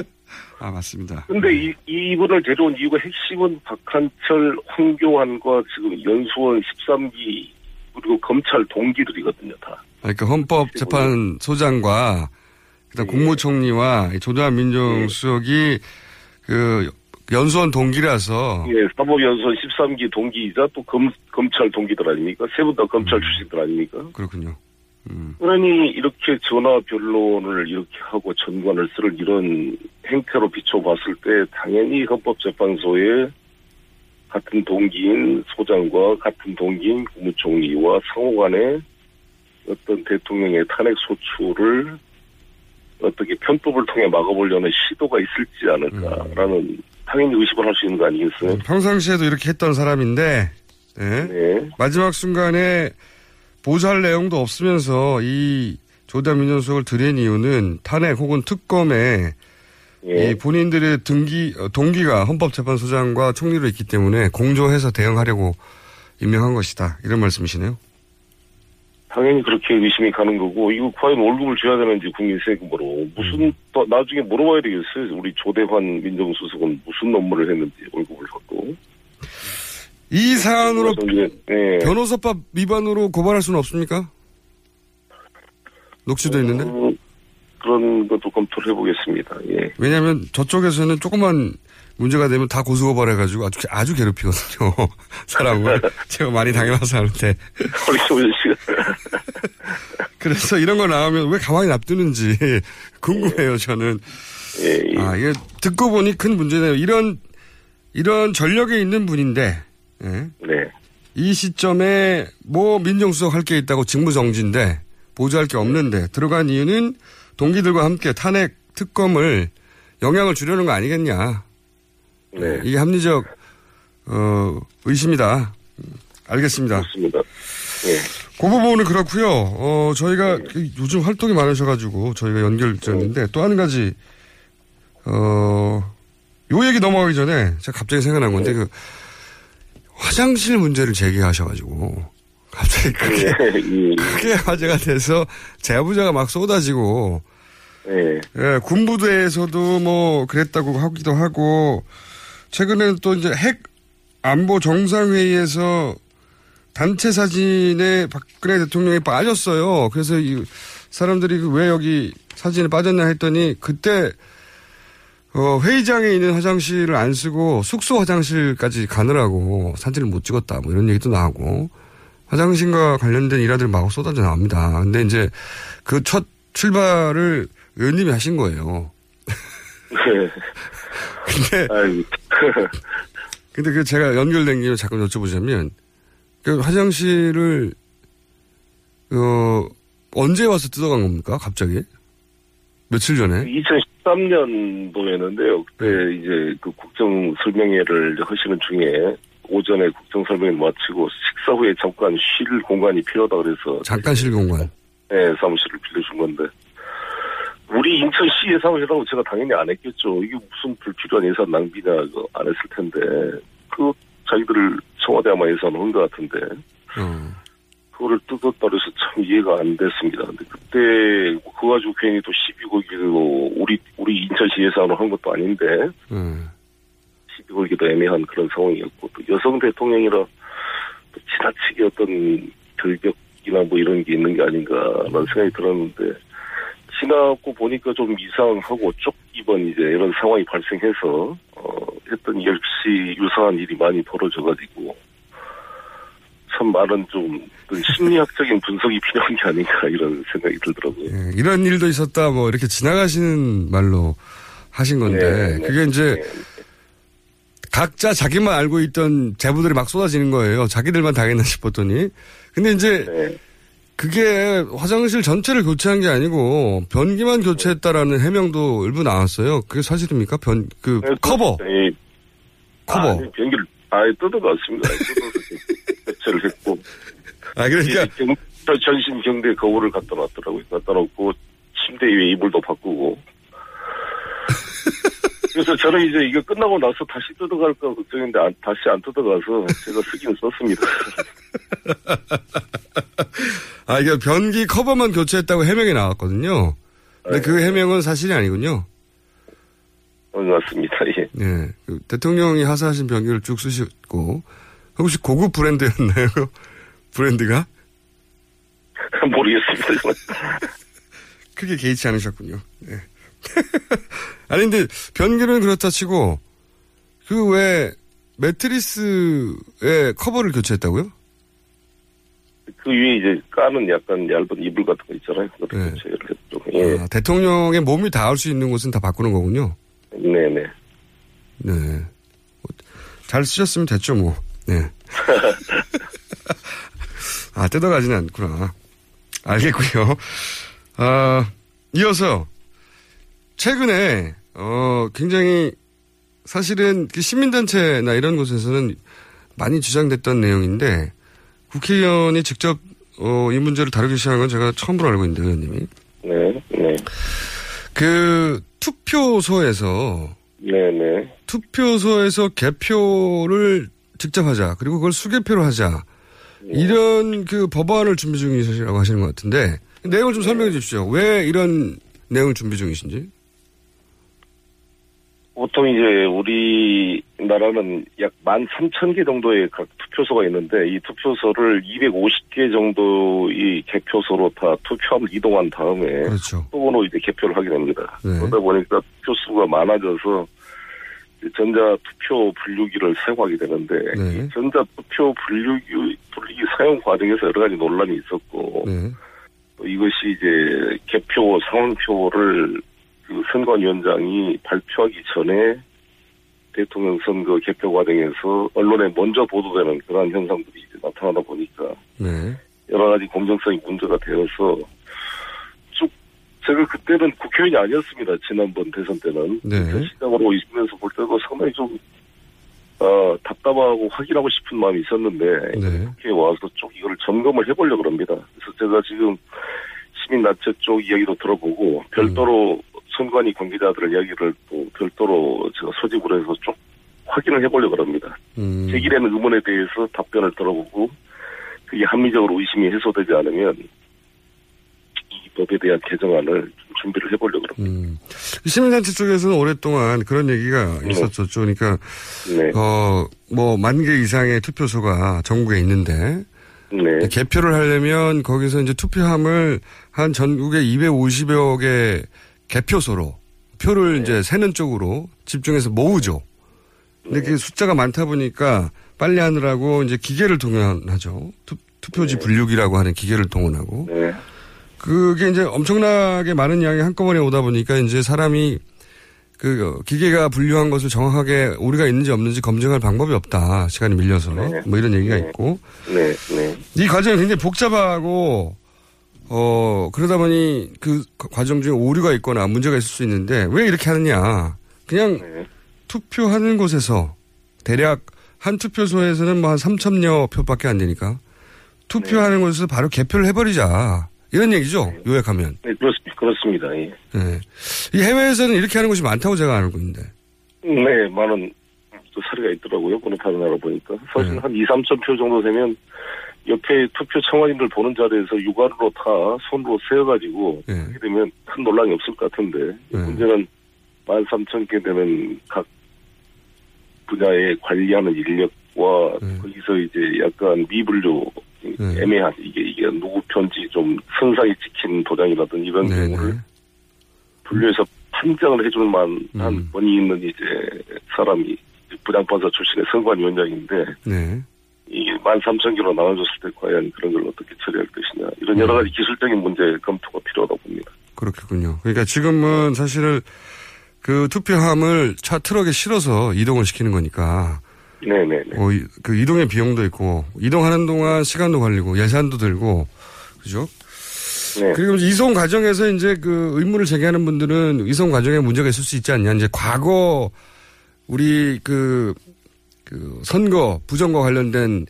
아, 맞습니다. 근데 이, 이분을 데려온 이유가 핵심은 박한철, 황교안과 지금 연수원 13기 그리고 검찰 동기들이거든요, 다. 그러니까 헌법재판소장과 그다음 국무총리와 이 조대한 민정수석이 그 연수원 동기라서 예, 사법연수원 13기 동기이자 또 검, 검찰 동기들 아닙니까? 세분 다 검찰 출신들 아닙니까? 그렇군요. 그러니 이렇게 전화 변론을 이렇게 하고 전관을 쓸 이런 행태로 비춰봤을 때 당연히 헌법재판소에 같은 동기인 소장과 같은 동기인 국무총리와 상호 간에 어떤 대통령의 탄핵 소추를 어떻게 편법을 통해 막아보려는 시도가 있을지 않을까라는 당연히 의심을 할 수 있는 거 아니겠어요? 평상시에도 이렇게 했던 사람인데 예? 마지막 순간에 보살 내용도 없으면서 이 조대 민정수석을 들인 이유는 탄핵 혹은 특검에 이 본인들의 등기 어, 동기가 헌법재판소장과 총리로 있기 때문에 공조해서 대응하려고 임명한 것이다 이런 말씀이시네요. 당연히 그렇게 의심이 가는 거고 이거 과연 월급을 줘야 되는지 국민 세금으로 무슨 또 나중에 물어봐야 되겠어요. 우리 조대환 민정수석은 무슨 업무를 했는지 월급을 받고 이 사안으로 네. 변호사법 위반으로 고발할 수는 없습니까? 녹취도 있는데. 어, 그런 것도 검토를 해보겠습니다. 예. 왜냐하면 저쪽에서는 조금만 문제가 되면 다 고소고발해가지고 아주 아주 괴롭히거든요. 사람을. 제가 많이 당해봐서 아는데. 그래서 이런 거 나오면 왜 가만히 놔두는지 궁금해요 저는. 예, 아 이게 듣고 보니 큰 문제네요. 이런 이런 전력에 있는 분인데 예. 네. 이 시점에 뭐 민정수석 할 게 있다고 직무정지인데 보조할 게 없는데 들어간 이유는 동기들과 함께 탄핵 특검을 영향을 주려는 거 아니겠냐. 네. 이게 합리적 어, 의심이다. 알겠습니다. 그렇습니다. 예. 그 부분은 그렇고요. 어, 저희가 요즘 활동이 많으셔가지고 저희가 연결됐는데 또한 가지 어, 요 얘기 넘어가기 전에 제가 갑자기 생각난 건데 그 화장실 문제를 제기하셔가지고 갑자기 크게 크게 화제가 돼서 제보자가 막 쏟아지고 예. 예, 군부대에서도 뭐 그랬다고 하기도 하고 최근에는 또 이제 핵 안보 정상회의에서 단체 사진에 박근혜 대통령이 빠졌어요. 그래서 이 사람들이 그왜 여기 사진에 빠졌나 했더니 그때 어, 회의장에 있는 화장실을 안 쓰고 숙소 화장실까지 가느라고 사진을 못 찍었다. 뭐 이런 얘기도 나오고 화장실과 관련된 일화들 마구 쏟아져 나옵니다. 근데 이제 그 첫 출발을 의원님이 하신 거예요. 네. 근데, 근데 그 제가 연결된 김에 잠깐 여쭤보자면, 그 화장실을, 어, 언제 와서 뜯어간 겁니까? 갑자기? 며칠 전에? 2013년도였는데요. 그때 이제 그 국정 설명회를 하시는 중에 오전에 국정 설명회 마치고 식사 후에 잠깐 쉴 공간이 필요하다 그래서 잠깐 쉴 공간. 네, 사무실을 빌려준 건데 우리 인천시 예산이라고 제가 당연히 안 했겠죠. 이게 무슨 불필요한 예산 낭비냐 안 했을 텐데 그 자기들 청와대 아마 예산 한것 같은데 그거를 뜯었다 그래서 참 이해가 안 됐습니다. 근데 그때 그거 가지고 괜히 또 시비 걸기도 우리 우리 인천시 예산으로 한 것도 아닌데 음. 시비 걸기도 애매한 그런 상황이었고 또 여성 대통령이라 또 지나치게 어떤 결격이나 뭐 이런 게 있는 게 아닌가라는 생각이 들었는데 지나고 보니까 좀 이상하고 쪽 이번 이제 이런 상황이 발생해서 어 했던 역시 유사한 일이 많이 벌어져가지고 참 많은 좀그 심리학적인 분석이 필요한 게 아닌가 이런 생각이 들더라고요. 예, 이런 일도 있었다, 뭐, 이렇게 지나가시는 말로 하신 건데, 네, 네. 그게 이제, 각자 자기만 알고 있던 제보들이 막 쏟아지는 거예요. 자기들만 당했나 싶었더니. 근데 이제, 네. 그게 화장실 전체를 교체한 게 아니고, 변기만 교체했다라는 해명도 일부 나왔어요. 그게 사실입니까? 변, 그, 네, 커버. 네. 커버. 아니, 변기를 아예 뜯어갔습니다. 뜯어서 교체를 했고. 아, 그러니까. 경, 전신 경대 거울을 갖다 놨더라고요. 갖다 놓고 침대 위에 이불도 바꾸고. 그래서 저는 이제 이거 끝나고 나서 다시 뜯어갈까 걱정인데 안- 다시 안 뜯어가서 제가 쓰긴 썼습니다. 아, 이게 변기 커버만 교체했다고 해명이 나왔거든요. 근데 그 해명은 사실이 아니군요. 어, 맞습니다. 예. 네. 그 대통령이 하사하신 변기를 쭉 쓰셨고, 혹시 고급 브랜드였나요? 그 브랜드가? 모르겠습니다. 크게 개의치 않으셨군요. 네. 아니, 근데 변기는 그렇다 치고, 그 왜 매트리스의 커버를 교체했다고요? 그 위에 이제 까는 약간 얇은 이불 같은 거 있잖아요. 그것도 교체를 했죠. 예. 아, 대통령의 몸이 닿을 수 있는 곳은 다 바꾸는 거군요. 네네. 네. 뭐, 잘 쓰셨으면 됐죠, 뭐. 네. 아, 뜯어가지는 않구나. 알겠고요. 아, 이어서, 최근에, 어, 굉장히, 사실은 그 시민단체나 이런 곳에서는 많이 주장됐던 내용인데, 국회의원이 직접, 어, 이 문제를 다루기 시작한 건 제가 처음으로 알고 있는데, 의원님이. 네, 네. 그, 투표소에서, 네 네. 투표소에서 개표를 직접 하자. 그리고 그걸 수개표로 하자. 이런 그 법안을 준비 중이시라고 하시는 것 같은데 내용을 좀 설명해 주십시오. 왜 이런 내용을 준비 중이신지? 보통 이제 우리나라는 약 13,000개 정도의 각 투표소가 있는데 이 투표소를 250개 정도의 개표소로 다 투표함을 이동한 다음에 그렇죠. 수번으로 이제 개표를 하게 됩니다. 네. 그러다 보니까 투표수가 많아져서 전자 투표 분류기를 사용하게 되는데 네. 이 전자 투표 분류기, 분류기 사용 과정에서 여러 가지 논란이 있었고 네. 또 이것이 이제 개표 상황표를 그 선관위원장이 발표하기 전에 대통령 선거 개표 과정에서 언론에 먼저 보도되는 그러한 현상들이 나타나다 보니까 네. 여러 가지 공정성이 문제가 되어서 쭉 제가 그때는 국회의원이 아니었습니다. 지난번 대선 때는 네. 시장으로 있으면서 볼 때도 상당히 좀 어, 답답하고 확인하고 싶은 마음이 있었는데 네. 국회에 와서 쭉 이걸 점검을 해보려고 합니다. 그래서 제가 지금 시민단체 쪽 이야기도 들어보고 별도로 선관위 관계자들의 이야기를 또 별도로 제가 소집을 해서 쭉 확인을 해보려고 합니다. 음. 제기되는 의문에 대해서 답변을 들어보고 그게 합리적으로 의심이 해소되지 않으면 이 법에 대한 개정안을 좀 준비를 해보려고 합니다. 시민단체 쪽에서는 오랫동안 그런 얘기가 네. 있었죠. 그러니까 네. 어 뭐 만 개 이상의 투표소가 전국에 있는데 네. 개표를 하려면 거기서 이제 투표함을 한 전국에 250여 개 개표소로 표를 네. 이제 세는 쪽으로 집중해서 모으죠. 근데 그 숫자가 많다 보니까 빨리 하느라고 이제 기계를 동원하죠. 투, 투표지 분류기라고 하는 기계를 동원하고. 네. 그게 이제 엄청나게 많은 양이 한꺼번에 오다 보니까 이제 사람이 그 기계가 분류한 것을 정확하게 오류가 있는지 없는지 검증할 방법이 없다. 시간이 밀려서. 뭐 이런 얘기가 있고. 네, 네. 이 과정이 굉장히 복잡하고 어 그러다 보니 그 과정 중에 오류가 있거나 문제가 있을 수 있는데 왜 이렇게 하느냐 그냥 투표하는 곳에서 대략 한 투표소에서는 뭐 한 3천여 표밖에 안 되니까 투표하는 곳에서 바로 개표를 해버리자 이런 얘기죠 요약하면 네, 그렇습니다. 그렇 습니다. 예. 네. 이 해외에서는 이렇게 하는 곳이 많다고 제가 알고 있는데 네, 많은 또 사례가 있더라고요. 어느 다른 나라 보니까. 사실 한 2, 3천 표 정도 되면 옆에 투표 청와인들 보는 자리에서 육아로 다 손으로 세어가지고 하게 되면 큰 논란이 없을 것 같은데 문제는 13,000개 되는 각 분야에 관리하는 인력과 거기서 이제 약간 미분류 애매한 이게 이게 누구 편지 좀 선상에 찍힌 도장이라든 이런 경우를 분류해서 판정을 해줄 만한 권위 있는 이제 사람이 부장판사 출신의 선관위원장인데 네. 이게 13,000개로 나눠줬을 때 과연 그런 걸 어떻게 처리할 것이냐 이런 여러 가지 기술적인 문제 검토가 필요하다 봅니다. 그렇겠군요. 그러니까 지금은 사실은 그 투표함을 차 트럭에 실어서 이동을 시키는 거니까 네네네. 어, 이- 그 이동의 비용도 있고 이동하는 동안 시간도 걸리고 예산도 들고 그죠? 네. 그리고 이송 과정에서 이제 그 의문을 제기하는 분들은 이송 과정에 문제가 있을 수 있지 않냐. 이제 과거 우리 그, 그 선거 부정과 관련된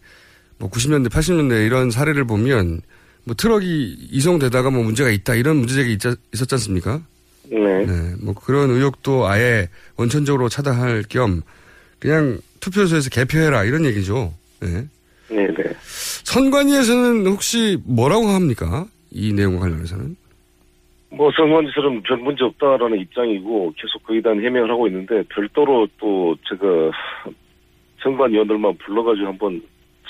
뭐 90년대 80년대 이런 사례를 보면 뭐 트럭이 이송되다가 뭐 문제가 있다 이런 문제제기 있, 있었지 않습니까? 네. 뭐 그런 의혹도 아예 원천적으로 차단할 겸 그냥 투표소에서 개표해라 이런 얘기죠. 네. 네, 네. 선관위에서는 혹시 뭐라고 합니까? 이 내용과 관련해서는? 뭐 선관위처럼 별 문제 없다라는 입장이고 계속 거기에 대한 해명을 하고 있는데 별도로 또 제가 선관위원들만 불러가지고 한번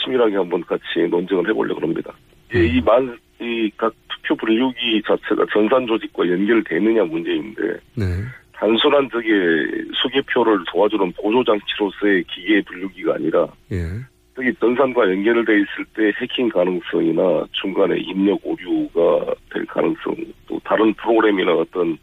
치밀하게 한번 같이 논쟁을 해보려고 합니다. 예, 이 만, 이 각 투표 분류기 자체가 전산 조직과 연결되느냐 문제인데 네. 단순한 저게 수개표를 도와주는 보조장치로서의 기계 분류기가 아니라 예. 여기 전산과 연결돼 있을 때 해킹 가능성이나 중간에 입력 오류가 될 가능성, 또 다른 프로그램이나 어떤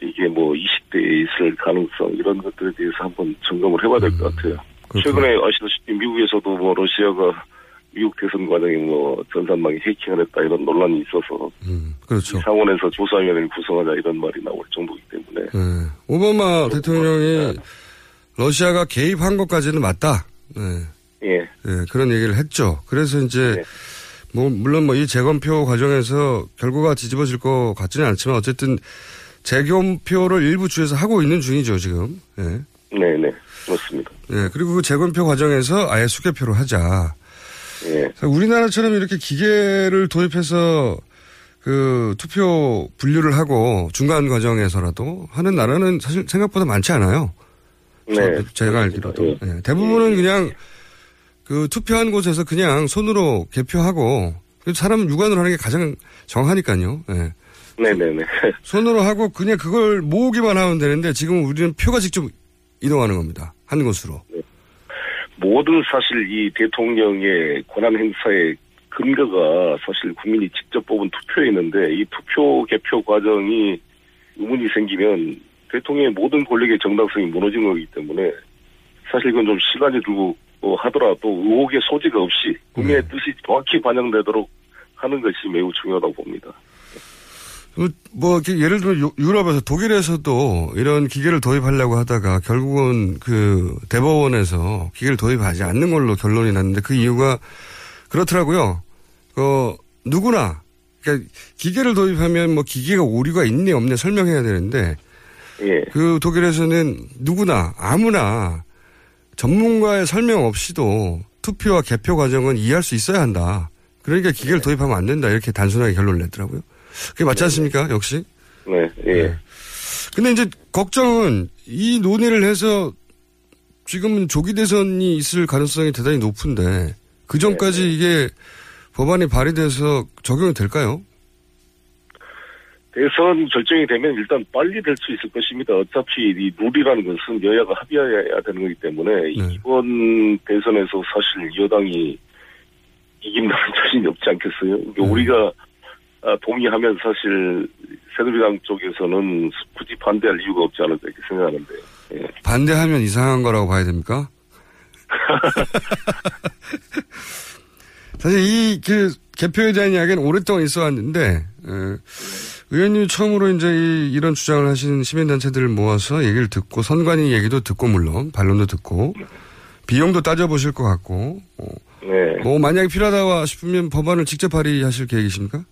이게 뭐 이식돼 있을 가능성 이런 것들에 대해서 한번 점검을 해봐야 될 것 같아요. 최근에 아시다시피 미국에서도 뭐 러시아가 미국 대선 과정에 뭐 전산망에 해킹을 했다 이런 논란이 있어서 그렇죠. 이 상원에서 조사위원회를 구성하자 이런 말이 나올 정도이기 때문에 네. 오바마 대통령이 러시아가 개입한 것까지는 맞다. 네. 예. 네, 그런 얘기를 했죠. 그래서 이제 뭐 물론 뭐 이 재검표 과정에서 결과가 뒤집어질 것 같지는 않지만 어쨌든 재검표를 일부 주에서 하고 있는 중이죠 지금. 네. 네 네 그렇습니다. 네, 그리고 그 재검표 과정에서 아예 수개표로 하자. 예. 우리나라처럼 이렇게 기계를 도입해서 그 투표 분류를 하고 중간 과정에서라도 하는 나라는 사실 생각보다 많지 않아요. 네. 제가 알기로도. 네, 대부분은 그냥 그 투표한 곳에서 그냥 손으로 개표하고 사람은 육안으로 하는 게 가장 정하니까요. 네. 네네네. 손으로 하고 그냥 그걸 모으기만 하면 되는데 지금 우리는 표가 직접 이동하는 겁니다. 한 곳으로. 모든 사실 이 대통령의 권한 행사의 근거가 사실 국민이 직접 뽑은 투표였는데 이 투표 개표 과정이 의문이 생기면 대통령의 모든 권력의 정당성이 무너진 거기 때문에 사실 이건 좀 시간이 들고 하더라도 의혹의 소지가 없이 국민의 뜻이 정확히 반영되도록 하는 것이 매우 중요하다고 봅니다. 뭐 이렇게 예를 들어 유- 유럽에서 독일에서도 이런 기계를 도입하려고 하다가 결국은 그 대법원에서 기계를 도입하지 않는 걸로 결론이 났는데 그 이유가 그렇더라고요. 어 누구나 그러니까 기계를 도입하면 뭐 기계가 오류가 있네 없네 설명해야 되는데 예. 그 독일에서는 누구나 아무나 전문가의 설명 없이도 투표와 개표 과정은 이해할 수 있어야 한다. 그러니까 기계를 도입하면 안 된다. 이렇게 단순하게 결론을 냈더라고요. 그게 맞지 않습니까? 역시. 네, 예. 근데 이제 걱정은 이 논의를 해서 지금은 조기 대선이 있을 가능성이 대단히 높은데 그 전까지 이게 법안이 발의돼서 적용이 될까요? 대선 결정이 되면 일단 빨리 될 수 있을 것입니다. 어차피 이 룰이라는 것은 여야가 합의해야 되는 거기 때문에 이번 대선에서 사실 여당이 이긴다는 자신이 없지 않겠어요? 그러니까 우리가 아, 동의하면 사실 새누리당 쪽에서는 굳이 반대할 이유가 없지 않을까 이렇게 생각하는데 예. 반대하면 이상한 거라고 봐야 됩니까? 사실 이 그 개표에 대한 이야기는 오랫동안 있어 왔는데 에, 의원님 처음으로 이제 이, 이런 주장을 하신 시민단체들을 모아서 얘기를 듣고 선관위 얘기도 듣고 물론 반론도 듣고 비용도 따져보실 것 같고 어, 네. 뭐 만약에 필요하다 싶으면 법안을 직접 발의하실 계획이십니까?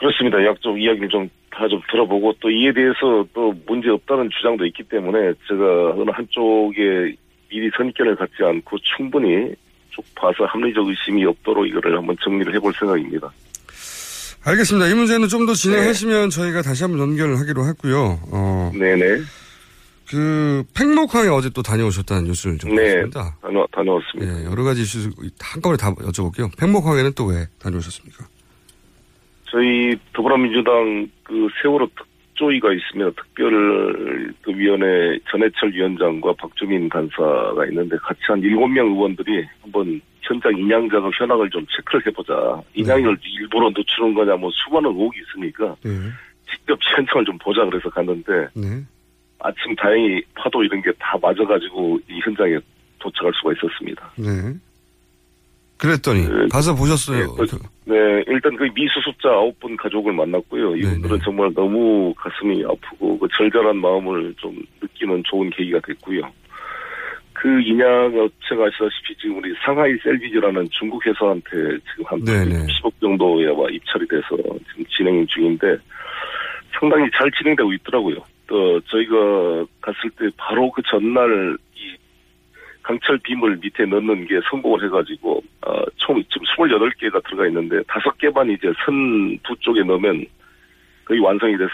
그렇습니다. 약속 이야기를 좀 다 좀 들어보고 또 이에 대해서 또 문제 없다는 주장도 있기 때문에 제가 어느 한쪽에 미리 선입견을 갖지 않고 충분히 쭉 봐서 합리적 의심이 없도록 이거를 한번 정리를 해볼 생각입니다. 알겠습니다. 이 문제는 좀 더 진행하시면 저희가 다시 한번 연결을 하기로 했고요. 어, 네네. 그 팽목항에 어제 또 다녀오셨다는 뉴스를 좀 네. 봤습니다. 다녀, 다녀왔습니다. 예, 여러 가지 이슈 한꺼번에 다 여쭤볼게요. 팽목항에는 또 왜 다녀오셨습니까? 저희 더불어민주당 그 세월호 특조위가 있습니다. 특별 그 위원회 전해철 위원장과 박주민 간사가 있는데 같이 한 일곱 명 의원들이 한번 현장 인양 작업 현황을 좀 체크를 해보자. 인양을 일부러 늦추는 거냐 뭐 수많은 의혹이 있으니까 네. 직접 현장을 좀 보자 그래서 갔는데 네. 아침 다행히 파도 이런 게 다 맞아가지고 이 현장에 도착할 수가 있었습니다. 네. 그랬더니 가서 보셨어요. 네, 일단 그 미수습자 아홉 분 가족을 만났고요. 이분들은 정말 너무 가슴이 아프고 그 절절한 마음을 좀 느끼는 좋은 계기가 됐고요. 그 인양 업체가 아시다시피 지금 우리 상하이 셀비즈라는 중국 회사한테 지금 한 네네. 10억 정도에 아마 입찰이 돼서 지금 진행 중인데 상당히 잘 진행되고 있더라고요. 또 저희가 갔을 때 바로 그 전날 이 강철 빔을 밑에 넣는 게 성공을 해가지고 어, 총 지금 28개가 들어가 있는데 5개만 이제 선 두 쪽에 넣으면 거의 완성이 돼서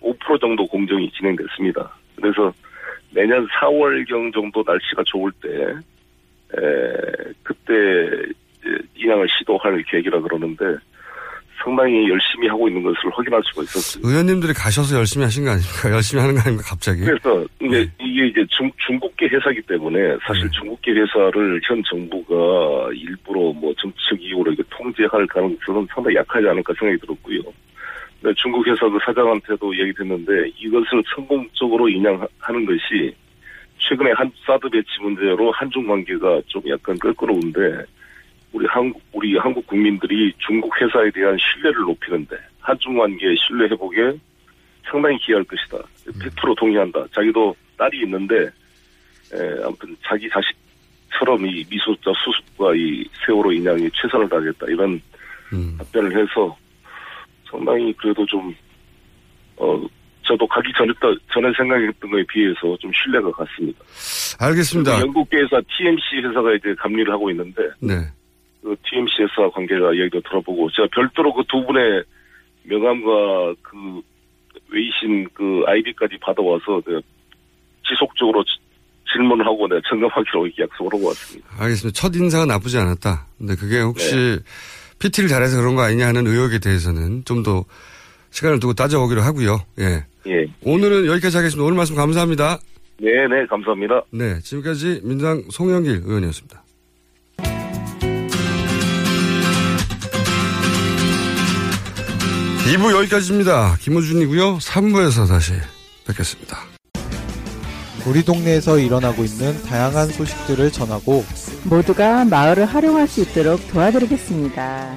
75% 정도 공정이 진행됐습니다. 그래서 내년 4월경 정도 날씨가 좋을 때 에, 그때 인양을 시도할 계획이라 그러는데 상당히 열심히 하고 있는 것을 확인할 수가 있었어요. 의원님들이 가셔서 열심히 하신 거 아닙니까? 열심히 하는 거 아닙니까? 갑자기. 그래서 이게, 네. 이게 이제 중, 중국계 회사이기 때문에 사실 중국계 회사를 현 정부가 일부러 뭐 정치적 이유로 이게 통제할 가능성은 상당히 약하지 않을까 생각이 들었고요. 중국 회사 그 사장한테도 얘기했는데 이것을 성공적으로 인양하는 것이 최근에 한 사드 배치 문제로 한중 관계가 좀 약간 껄끄러운데 우리 한국 우리 한국 국민들이 중국 회사에 대한 신뢰를 높이는데 한중 관계 신뢰 회복에 상당히 기여할 것이다. 100% 동의한다. 자기도 딸이 있는데 에, 아무튼 자기 자식처럼 이 미소자 수습과 이 세월호 인양에 최선을 다하겠다 이런 답변을 해서 상당히 그래도 좀 어. 저도 가기 전에, 전에 생각했던 거에 비해서 좀 신뢰가 갔습니다. 알겠습니다. 영국계 회사 TMC 회사가 이제 감리를 하고 있는데 네. 그 TMC 회사 관계자 얘기도 들어보고 제가 별도로 그 두 분의 명함과 그 외신 그 아이디까지 받아와서 지속적으로 지- 질문을 하고 내가 점검하기로 약속을 하고 왔습니다. 알겠습니다. 첫 인사가 나쁘지 않았다. 근데 그게 혹시 네. PT를 잘해서 그런 거 아니냐 하는 의혹에 대해서는 좀 더 시간을 두고 따져보기로 하고요. 예. 예. 오늘은 여기까지 하겠습니다. 오늘 말씀 감사합니다. 네, 네, 감사합니다. 네. 지금까지 민주당 송영길 의원이었습니다. 이부 여기까지입니다. 김호준이고요. 3부에서 다시 뵙겠습니다. 우리 동네에서 일어나고 있는 다양한 소식들을 전하고 모두가 마을을 활용할 수 있도록 도와드리겠습니다.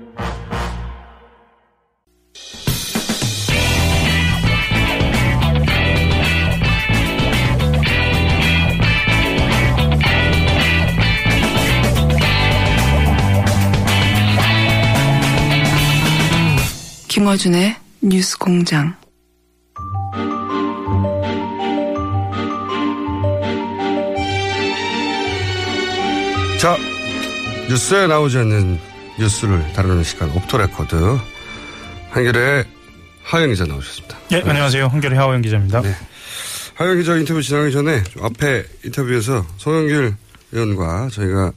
김어준의 뉴스 공장. 자, 뉴스에 나오지 않는 뉴스를 다루는 시간 off the record 한겨레 하어영 기자 나오셨습니다. 예, 안녕하세요. 한겨레 하어영 기자입니다. 네. 하어영 기자 인터뷰 진행하기 전에 좀 앞에 인터뷰에서 송영길 의원과 저희가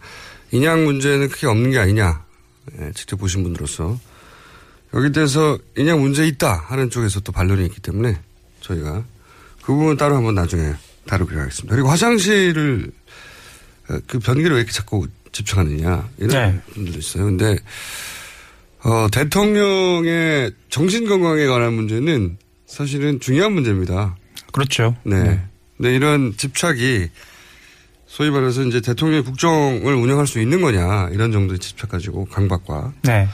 인양 문제는 크게 없는 게 아니냐 예, 직접 보신 분으로서 여기 대해서 인양 문제 있다 하는 쪽에서 또 반론이 있기 때문에 저희가 그 부분 따로 한번 나중에 다루기로 하겠습니다. 그리고 화장실을 어, 그 변기를 왜 이렇게 자꾸 집중하느냐 이런 네. 분들도 있어요. 근데 어, 대통령의 정신 건강에 관한 문제는 사실은 중요한 문제입니다. 그렇죠. 네. 근데 이런 집착이 소위 말해서 이제 대통령의 국정을 운영할 수 있는 거냐 이런 정도의 집착 가지고 강박과 네.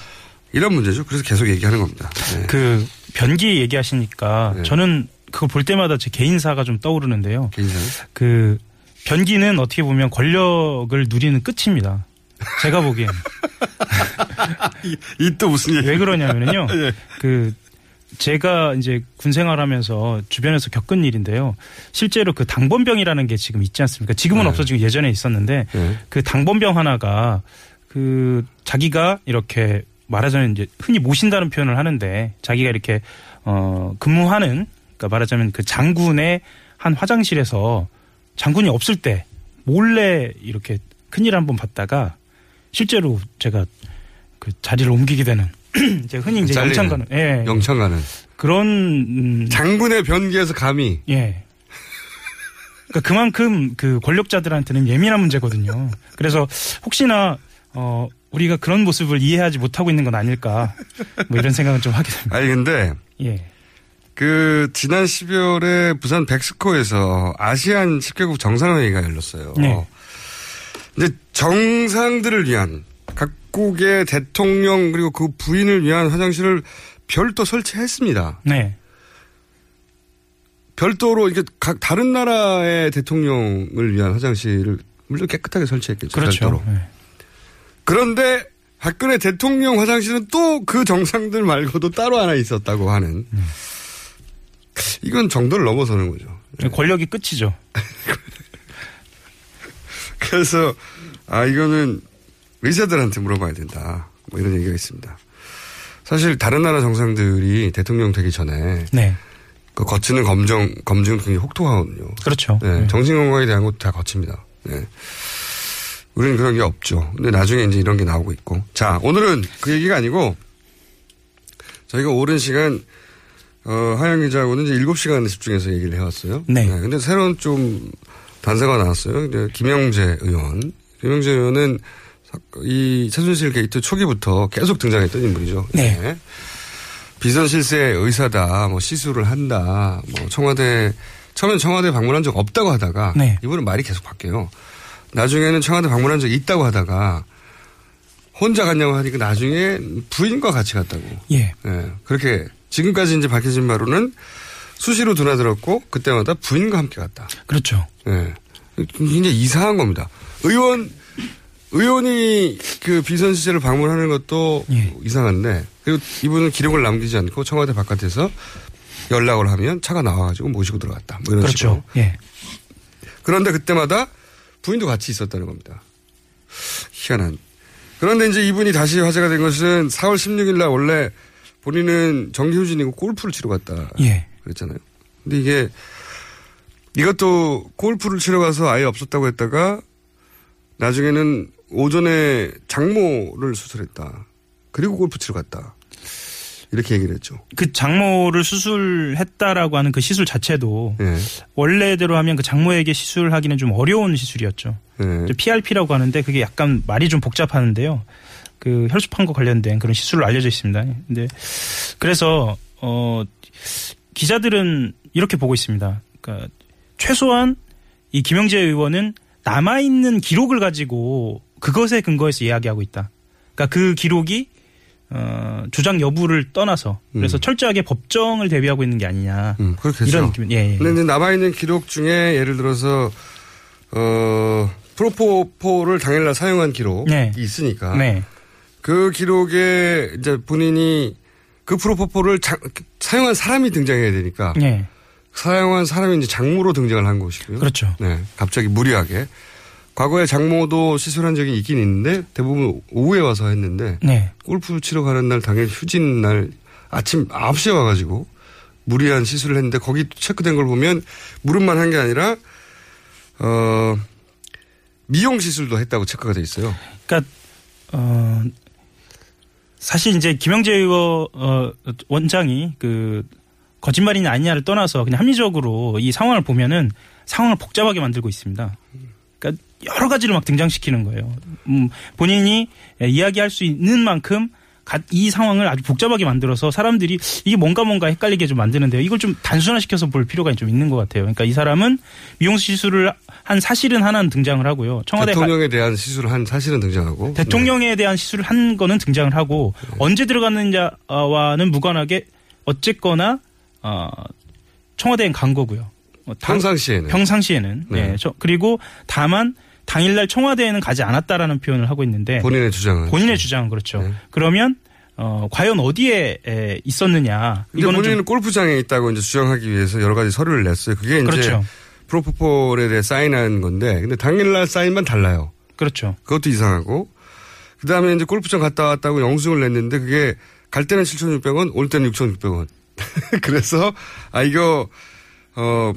이런 문제죠. 그래서 계속 얘기하는 겁니다. 네. 그 변기 얘기하시니까 저는 그거 볼 때마다 제 개인사가 좀 떠오르는데요. 개인사? 그 변기는 어떻게 보면 권력을 누리는 끝입니다. 제가 보기엔. 이 또 무슨 얘기? 왜 그러냐면요. 예. 그 제가 이제 군 생활하면서 주변에서 겪은 일인데요. 실제로 그 당번병이라는 게 지금 있지 않습니까? 지금은 네. 없어지고 예전에 있었는데 그 당번병 하나가 그 자기가 이렇게 말하자면 이제 흔히 모신다는 표현을 하는데 자기가 이렇게 어 근무하는 그러니까 말하자면 그 장군의 한 화장실에서 장군이 없을 때 몰래 이렇게 큰일 한번 봤다가 실제로 제가 그 자리를 옮기게 되는 이제 흔히 이제 영창 가는 예. 영창 가는 그런 음, 장군의 변기에서 감히 예. 그러니까 그만큼 그 권력자들한테는 예민한 문제거든요. 그래서 혹시나 어 우리가 그런 모습을 이해하지 못하고 있는 건 아닐까 뭐 이런 생각은 좀 하게 됩니다. 아니 근데 예. 그 지난 12월에 부산 백스코에서 아시안 10개국 정상회의가 열렸어요. 네. 근데 정상들을 위한 각국의 대통령 그리고 그 부인을 위한 화장실을 별도 설치했습니다. 네. 별도로 이게 각 다른 나라의 대통령을 위한 화장실을 물론 깨끗하게 설치했겠죠. 그렇죠. 별도로. 네. 그런데 박근혜 대통령 화장실은 또 그 정상들 말고도 따로 하나 있었다고 하는. 음. 이건 정도를 넘어서는 거죠. 권력이 끝이죠. 그래서 아 이거는 의사들한테 물어봐야 된다. 뭐 이런 얘기가 있습니다. 사실 다른 나라 정상들이 대통령 되기 전에 네. 그 거치는 검정 검증 굉장히 혹독하거든요. 그렇죠. 네, 정신 건강에 대한 것도 다 거칩니다. 네. 우리는 그런 게 없죠. 근데 나중에 이제 이런 게 나오고 있고. 자, 오늘은 그 얘기가 아니고 저희가 오랜 시간 어, 하영 기자하고는 이제 7시간 집중해서 얘기를 해왔어요. 네. 근데 새로운 좀 단서가 나왔어요. 이제 김영재 의원. 김영재 의원은 이 최순실 게이트 초기부터 계속 등장했던 인물이죠. 네. 비선 실세 의사다, 뭐 시술을 한다, 뭐 청와대 처음엔 청와대 방문한 적 없다고 하다가 네. 이분은 말이 계속 바뀌어요. 나중에는 청와대 방문한 적 있다고 하다가 혼자 갔냐고 하니까 나중에 부인과 같이 갔다고. 예. 예, 그렇게 지금까지 이제 밝혀진 바로는 수시로 드나들었고 그때마다 부인과 함께 갔다. 그렇죠. 예. 굉장히 이상한 겁니다. 의원 의원이 그 비선 시절을 방문하는 것도 예. 이상한데 그리고 이분은 기록을 남기지 않고 청와대 바깥에서 연락을 하면 차가 나와가지고 모시고 들어갔다. 뭐 이런 식으로. 그렇죠. 예. 그런데 그때마다 부인도 같이 있었다는 겁니다. 희한한. 그런데 이제 이분이 다시 화제가 된 것은 4월 16일 날 원래 본인은 정규휴진이고 골프를 치러 갔다. 예. 그랬잖아요. 근데 이게 이것도 골프를 치러 가서 아예 없었다고 했다가 나중에는 오전에 장모를 수술했다. 그리고 골프 치러 갔다. 이렇게 얘기를 했죠. 그 장모를 수술했다라고 하는 그 시술 자체도 예. 원래대로 하면 그 장모에게 시술하기는 좀 어려운 시술이었죠. 예. 이제 PRP라고 하는데 그게 약간 말이 좀 복잡하는데요. 그 혈수판과 관련된 그런 시술로 알려져 있습니다. 근데 그래서 어 기자들은 이렇게 보고 있습니다. 그러니까 최소한 이 김영재 의원은 남아 있는 기록을 가지고 그것에 근거해서 이야기하고 있다. 그러니까 그 기록이 어, 주장 여부를 떠나서 그래서 음. 철저하게 법정을 대비하고 있는 게 아니냐. 음, 그렇겠죠. 이런 느낌. 예, 예. 근데 이제 남아 있는 기록 중에 예를 들어서, 어, 프로포폴을 당일날 사용한 기록이 네. 있으니까. 네. 그 기록에 이제 본인이 그 프로포폴을 자- 사용한 사람이 등장해야 되니까. 예. 사용한 사람이 이제 장모로 등장을 한 것이고요. 그렇죠. 네. 갑자기 무리하게. 과거에 장모도 시술한 적이 있긴 있는데 대부분 오후에 와서 했는데 네. 골프 치러 가는 날 당일 휴진 날 아침 9시에 와가지고 무리한 시술을 했는데 거기 체크된 걸 보면 무릎만 한 게 아니라 어 미용 시술도 했다고 체크가 돼 있어요. 그러니까 어 사실 이제 김영재 의원 어, 원장이 그 거짓말이냐 아니냐를 떠나서 그냥 합리적으로 이 상황을 보면은 상황을 복잡하게 만들고 있습니다. 그러니까 여러 가지를 막 등장시키는 거예요. 음, 본인이 이야기할 수 있는 만큼 이 상황을 아주 복잡하게 만들어서 사람들이 이게 뭔가 뭔가 헷갈리게 좀 만드는데요. 이걸 좀 단순화시켜서 볼 필요가 좀 있는 것 같아요. 그러니까 이 사람은 미용실 시술을 한 사실은 하나는 등장을 하고요. 청와대 대통령에 대한 시술을 한 사실은 등장하고 대통령에 네. 대한 시술을 한 거는 등장을 하고 네. 언제 들어갔느냐와는 무관하게 어쨌거나 어, 청와대엔 간 거고요. 어, 평상시에는 평상시에는 네. 네. 그리고 다만 당일날 청와대에는 가지 않았다라는 표현을 하고 있는데 본인의 주장은 본인의 주장은 그렇죠. 네. 그러면 어, 과연 어디에 에, 있었느냐. 이거는 본인은 좀... 골프장에 있다고 이제 주장하기 위해서 여러 가지 서류를 냈어요. 그게 그렇죠. 이제 프로포폴에 대해 사인한 건데, 근데 당일날 사인만 달라요. 그렇죠. 그것도 이상하고, 그 다음에 이제 골프장 갔다 왔다고 영수증을 냈는데, 그게 갈 때는 7,600원, 올 때는 6,600원. 그래서, 아, 이거, 어,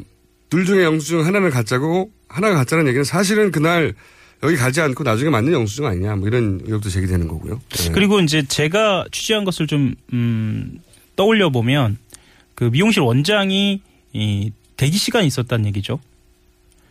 둘 중에 영수증 하나는 가짜고, 하나가 가짜는 얘기는 사실은 그날 여기 가지 않고 나중에 맞는 영수증 아니냐 뭐 이런 의혹도 제기되는 거고요. 네. 그리고 이제 제가 취재한 것을 좀 음, 떠올려 보면 그 미용실 원장이 이 대기 시간이 있었다는 얘기죠.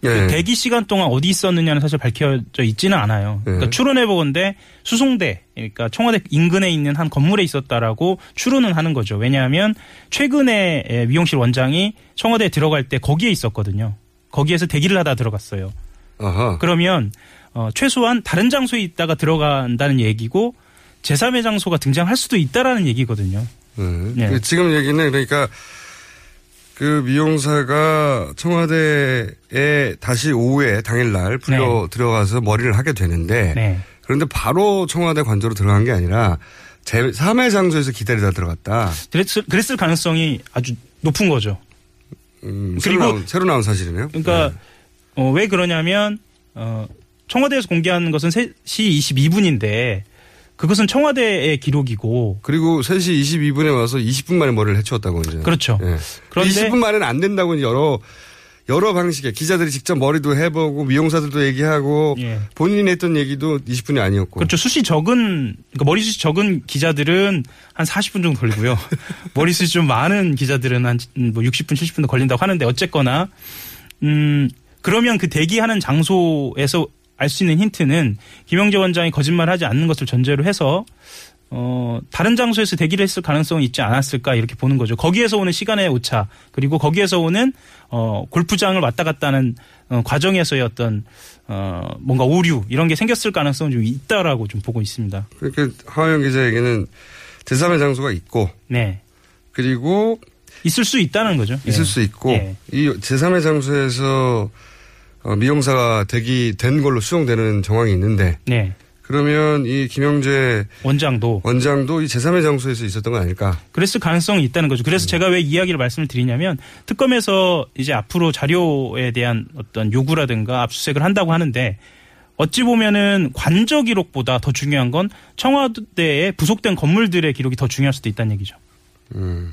네. 그 대기 시간 동안 어디 있었느냐는 사실 밝혀져 있지는 않아요. 네. 그러니까 추론해 보건데 수송대, 그러니까 청와대 인근에 있는 한 건물에 있었다라고 추론은 하는 거죠. 왜냐하면 최근에 미용실 원장이 청와대에 들어갈 때 거기에 있었거든요. 거기에서 대기를 하다 들어갔어요. 아하. 그러면 어, 최소한 다른 장소에 있다가 들어간다는 얘기고 제3의 장소가 등장할 수도 있다라는 얘기거든요. 네. 네. 지금 얘기는 그러니까 그 미용사가 청와대에 다시 오후에 당일날 불려 네. 들어가서 머리를 하게 되는데 네. 그런데 바로 청와대 관저로 들어간 게 아니라 제3의 장소에서 기다리다 들어갔다. 그랬을, 그랬을 가능성이 아주 높은 거죠. 음, 그리고 새로 나온, 새로 나온 사실이네요. 그러니까 네. 어, 왜 그러냐면 어, 청와대에서 공개한 것은 3시 22분인데 그것은 청와대의 기록이고 그리고 3시 22분에 와서 20분 만에 머리를 해치웠다고 이제. 그렇죠. 네. 그런데 20분 만에는 안 된다고 여러 여러 방식의 기자들이 직접 머리도 해보고 미용사들도 얘기하고 예. 본인이 했던 얘기도 20분이 아니었고. 그렇죠. 숱이 적은 그러니까 머리숱이 적은 기자들은 한 40분 정도 걸리고요. 머리숱이 좀 많은 기자들은 한 뭐 60분 70분도 걸린다고 하는데 어쨌거나 음 그러면 그 대기하는 장소에서 알 수 있는 힌트는 김영재 원장이 거짓말하지 않는 것을 전제로 해서 어, 다른 장소에서 대기를 했을 가능성이 있지 않았을까 이렇게 보는 거죠. 거기에서 오는 시간의 오차 그리고 거기에서 오는 어, 골프장을 왔다 갔다 하는 어, 과정에서의 어떤 어, 뭔가 오류 이런 게 생겼을 가능성은 좀 있다라고 좀 보고 있습니다. 그렇게 하영 기자에게는 제3의 장소가 있고 네. 그리고 있을 수 있다는 거죠. 있을 예. 수 있고 예. 이 제3의 장소에서 어, 미용사가 대기된 걸로 수용되는 정황이 있는데 네. 그러면 이 김영재 원장도 원장도 이 제3의 장소에서 있었던 거 아닐까? 그랬을 가능성이 있다는 거죠. 그래서 음. 제가 왜 이야기를 말씀을 드리냐면 특검에서 이제 앞으로 자료에 대한 어떤 요구라든가 압수수색을 한다고 하는데 어찌 보면은 관저 기록보다 더 중요한 건 청와대에 부속된 건물들의 기록이 더 중요할 수도 있다는 얘기죠. 음.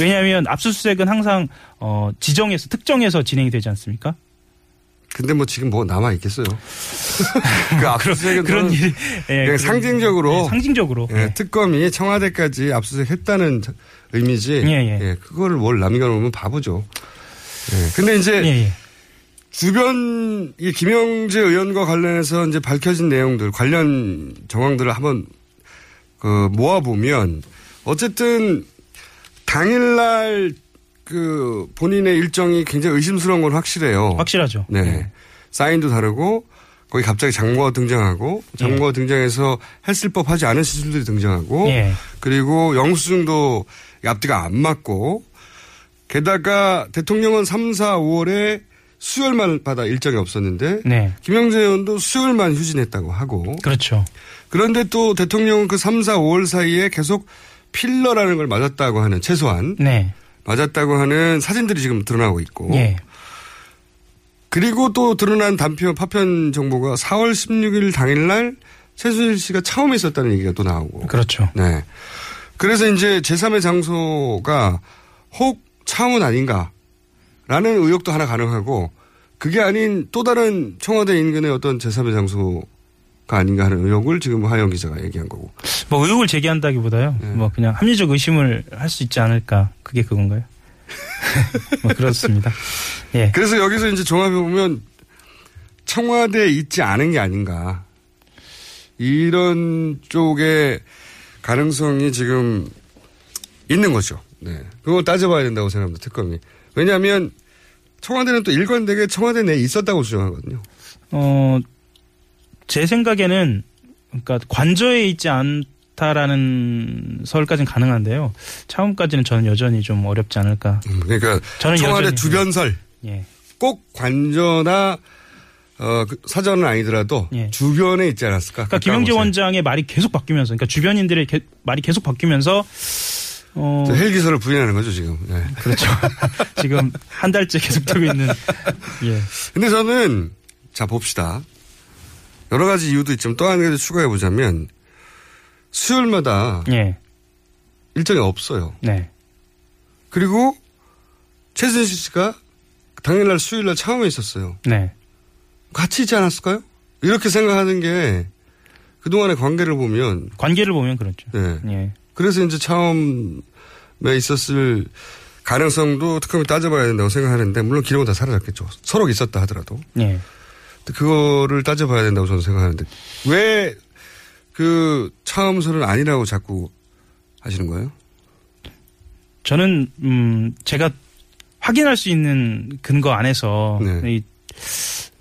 왜냐하면 압수수색은 항상 어 지정해서 특정해서 진행이 되지 않습니까? 근데 뭐 지금 뭐 남아 있겠어요. 그 압수수색은 그런 일이 예, 그냥 상징적으로 예, 상징적으로 예, 예. 특검이 청와대까지 압수수색했다는 의미지. 예, 예. 예, 그거를 뭘 남겨놓으면 바보죠. 예. 근데 이제 예, 주변 이 김영재 의원과 관련해서 이제 밝혀진 내용들 관련 정황들을 한번 그 모아 보면 어쨌든 당일날 그 본인의 일정이 굉장히 의심스러운 건 확실해요. 확실하죠. 네. 네. 사인도 다르고 거기 갑자기 장모가 등장하고 장모가 네. 등장해서 했을 법하지 않은 시술들이 등장하고 네. 그리고 영수증도 앞뒤가 안 맞고 게다가 대통령은 3, 4, 5월에 수요일만 받아 일정이 없었는데 네. 김영재 의원도 수요일만 휴진했다고 하고 그렇죠. 그런데 또 대통령은 그 3, 4, 5월 사이에 계속 필러라는 걸 맞았다고 하는 최소한 네. 맞았다고 하는 사진들이 지금 드러나고 있고. 예. 그리고 또 드러난 단편 파편 정보가 4월 16일 당일날 최순실 씨가 처음 있었다는 얘기가 또 나오고. 그렇죠. 네. 그래서 이제 제3의 장소가 혹 차원 아닌가라는 의혹도 하나 가능하고 그게 아닌 또 다른 청와대 인근의 어떤 제3의 장소가 아닌가 하는 의혹을 지금 하영 기자가 얘기한 거고. 뭐 의혹을 제기한다기보다요. 네. 뭐 그냥 합리적 의심을 할 수 있지 않을까. 그게 그건가요? 뭐 그렇습니다. 예. 그래서 여기서 이제 종합해 보면 청와대에 있지 않은 게 아닌가. 이런 쪽의 가능성이 지금 있는 거죠. 네. 그걸 따져봐야 된다고 생각합니다, 특검이. 왜냐하면 청와대는 또 일관되게 청와대 내에 있었다고 주장하거든요. 어, 제 생각에는 그러니까 관저에 있지 않다라는 설까지는 가능한데요. 차원까지는 저는 여전히 좀 어렵지 않을까. 음, 그러니까 저는 청와대 주변설 예. 꼭 관저나 어, 그 사전은 아니더라도 주변에 있지 않았을까? 그러니까 김영재 원장의 말이 계속 바뀌면서, 그러니까 주변인들의 게- 말이 계속 바뀌면서 어, 저 헬기설을 부인하는 거죠 지금. 네. 그렇죠. 지금 한 달째 계속되고 있는. 예. 근데 저는 자 봅시다. 여러 가지 이유도 있지만 또 한 가지 추가해 보자면 수요일마다 예. 일정이 없어요. 네. 그리고 최순실 씨가 당일날 수요일날 처음에 있었어요. 네. 같이 있지 않았을까요? 이렇게 생각하는 게 그동안의 관계를 보면 관계를 보면 그렇죠. 네. 예. 그래서 이제 처음에 있었을 가능성도 특검이 따져봐야 된다고 생각하는데 물론 기록은 다 사라졌겠죠. 서로 있었다 하더라도. 예. 그거를 따져봐야 된다고 저는 생각하는데 왜그 처음설은 아니라고 자꾸 하시는 거예요? 저는 음 제가 확인할 수 있는 근거 안에서 네. 이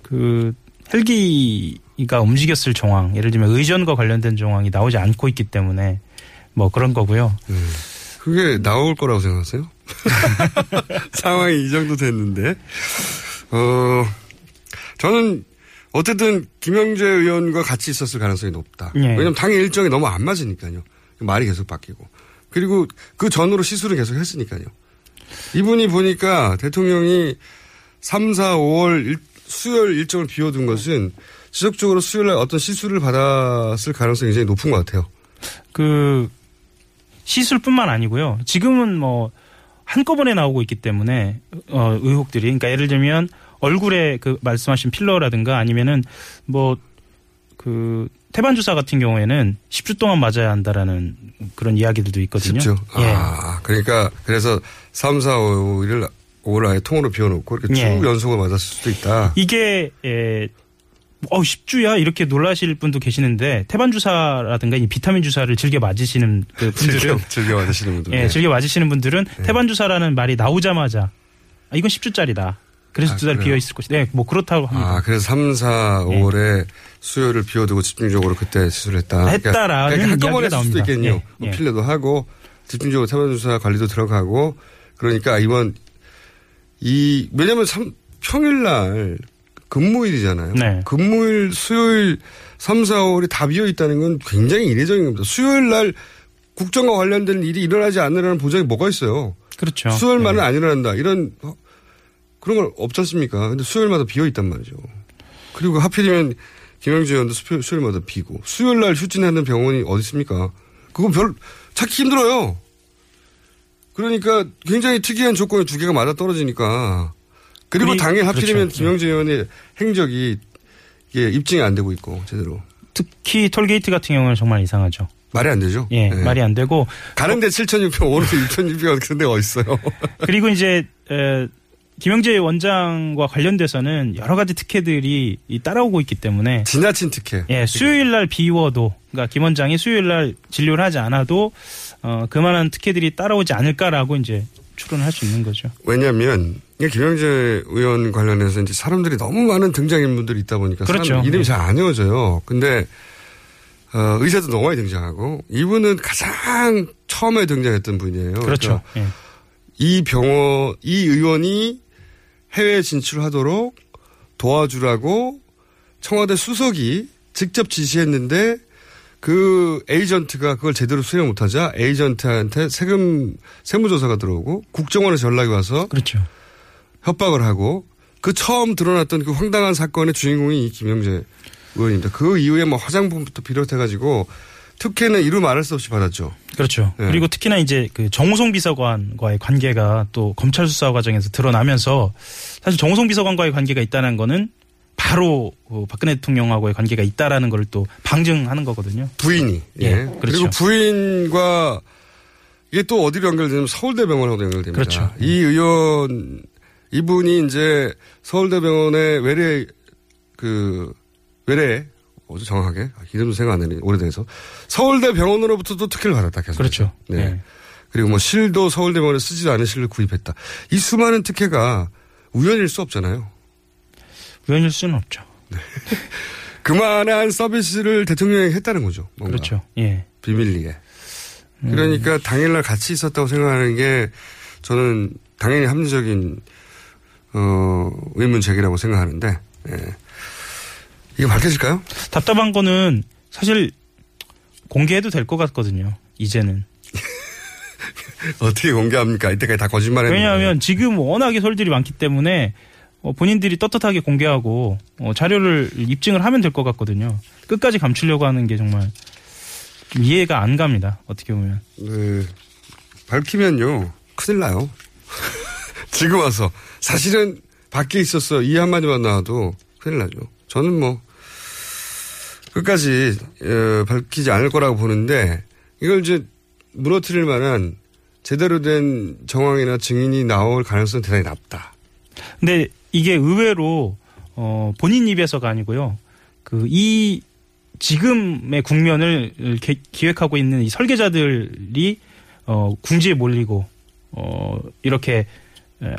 그 헬기가 움직였을 정황, 예를 들면 의전과 관련된 정황이 나오지 않고 있기 때문에 뭐 그런 거고요. 그게 나올 거라고 생각하세요? 상황이 이 정도 됐는데. 어, 저는 어쨌든 김영재 의원과 같이 있었을 가능성이 높다. 예. 왜냐면 당의 일정이 너무 안 맞으니까요. 말이 계속 바뀌고. 그리고 그 전으로 시술을 계속 했으니까요. 이분이 보니까 대통령이 3, 4, 5월 일- 수요일 일정을 비워둔 것은 지속적으로 수요일 날 어떤 시술을 받았을 가능성이 굉장히 높은 것 같아요. 그 시술뿐만 아니고요. 지금은 뭐 한꺼번에 나오고 있기 때문에 어 의혹들이 그러니까 예를 들면 얼굴에 그 말씀하신 필러라든가 아니면은 뭐 그 태반 주사 같은 경우에는 10주 동안 맞아야 한다라는 그런 이야기들도 있거든요. 쉽죠. 예. 아, 그러니까 그래서 3, 4, 5일 5월 아예 통으로 비워놓고 이렇게 쭉 예. 연속으로 맞았을 수도 있다. 이게 에, 어 10주야 이렇게 놀라실 분도 계시는데 태반 주사라든가 이 비타민 주사를 즐겨 맞으시는 그 분들은 즐겨, 즐겨 맞으시는 분들. 예, 즐겨 맞으시는 분들은 태반 주사라는 말이 나오자마자 아, 이건 10주짜리다. 그래서 아, 두달 그래요? 비어 있을 것이다. 네, 뭐 그렇다고 합니다. 아, 그래서 3, 4, 예. 5월에 수요일을 비워두고 집중적으로 그때 시술했다. 했다라는 그러니까 한꺼번에 이야기가 수도. 있겠네요. 예, 뭐 예. 필레도 하고 집중적으로 태반주사 관리도 들어가고 그러니까 이번 이 왜냐하면 삼- 평일날 근무일이잖아요. 네. 근무일 수요일 3, 4, 5월이 다 비어 있다는 건 굉장히 이례적인 겁니다. 수요일 날 국정과 관련된 일이 일어나지 않으라는 보장이 뭐가 있어요. 그렇죠. 수요일만은 안 일어난다. 이런 어, 그런 걸 없지 않습니까? 근데 수요일마다 비어 있단 말이죠. 그리고 하필이면 김영재 의원도 수요- 수요일마다 비고 수요일 날 휴진하는 병원이 어디 있습니까? 그거 별 찾기 힘들어요. 그러니까 굉장히 특이한 조건이 두 개가 맞아 떨어지니까 그리고 그리- 당일 하필이면 그렇죠. 김영재 의원의 행적이 이게 입증이 안 되고 있고 제대로 특히 톨게이트 같은 경우는 정말 이상하죠. 말이 안 되죠. 예, 네. 말이 안 되고 가는데 7,600, 오는데 6,600 그런 데가 어딨어요. 그리고 이제 에, 김영재 원장과 관련돼서는 여러 가지 특혜들이 이 따라오고 있기 때문에 지나친 특혜. 예, 수요일 날 비워도 그러니까 김 원장이 수요일 날 진료를 하지 않아도 어 그만한 특혜들이 따라오지 않을까라고 이제 추론을 할수 있는 거죠. 왜냐하면 김영재 의원 관련해서 이제 사람들이 너무 많은 등장인물들이 있다 보니까 그렇죠. 이름이 네. 잘안 외워져요. 근데 어, 의사도 너무 많이 등장하고 이분은 가장 처음에 등장했던 분이에요. 그렇죠. 그러니까 이 병원 이 의원이 해외 진출하도록 도와주라고 청와대 수석이 직접 지시했는데 그 에이전트가 그걸 제대로 수행 못하자 에이전트한테 세금 세무조사가 들어오고 국정원에서 연락이 와서 그렇죠. 협박을 하고 그 처음 드러났던 그 황당한 사건의 주인공이 이 김영재 의원입니다. 그 이후에 뭐 화장품부터 비롯해가지고 특혜는 이루 말할 수 없이 받았죠. 그렇죠. 네. 그리고 특히나 이제 그 정호성 비서관과의 관계가 또 검찰 수사 과정에서 드러나면서 사실 정호성 비서관과의 관계가 있다는 거는 바로 그 박근혜 대통령하고의 관계가 있다라는 걸 또 방증하는 거거든요. 부인이. 예, 예. 그렇죠. 그리고 부인과 이게 또 어디로 연결되냐면 서울대병원하고도 연결됩니다. 그렇죠. 이 의원 이분이 이제 서울대병원의 외래 그 외래 어제 정확하게 이름도 생각 안 나네 오래돼서 서울대 병원으로부터도 특혜를 받았다 계속. 그렇죠. 네. 네. 그리고 뭐 실도 서울대 병원에 쓰지도 않은 실을 구입했다. 이 수많은 특혜가 우연일 수 없잖아요. 우연일 수는 없죠. 그만한 서비스를 대통령이 했다는 거죠. 뭔가. 그렇죠. 예. 비밀리에. 그러니까 당일날 같이 있었다고 생각하는 게 저는 당연히 합리적인 어 의문 제기라고 생각하는데 예. 이게 밝혀질까요? 답답한 거는 사실 공개해도 될 것 같거든요. 이제는. 어떻게 공개합니까? 이때까지 다 거짓말 했는데. 왜냐하면 지금 워낙에 설들이 많기 때문에 어, 본인들이 떳떳하게 공개하고 어, 자료를 입증을 하면 될 것 같거든요. 끝까지 감추려고 하는 게 정말 좀 이해가 안 갑니다. 어떻게 보면. 네. 밝히면요. 큰일 나요. 지금 와서. 사실은 밖에 있었어. 이 한마디만 나와도 큰일 나죠. 저는 뭐, 끝까지, 어, 밝히지 않을 거라고 보는데, 이걸 이제 무너뜨릴 만한 제대로 된 정황이나 증인이 나올 가능성은 대단히 낮다. 근데 이게 의외로 어 본인 입에서가 아니고요. 그 이 지금의 국면을 기, 기획하고 있는 이 설계자들이 어 궁지에 몰리고 어 이렇게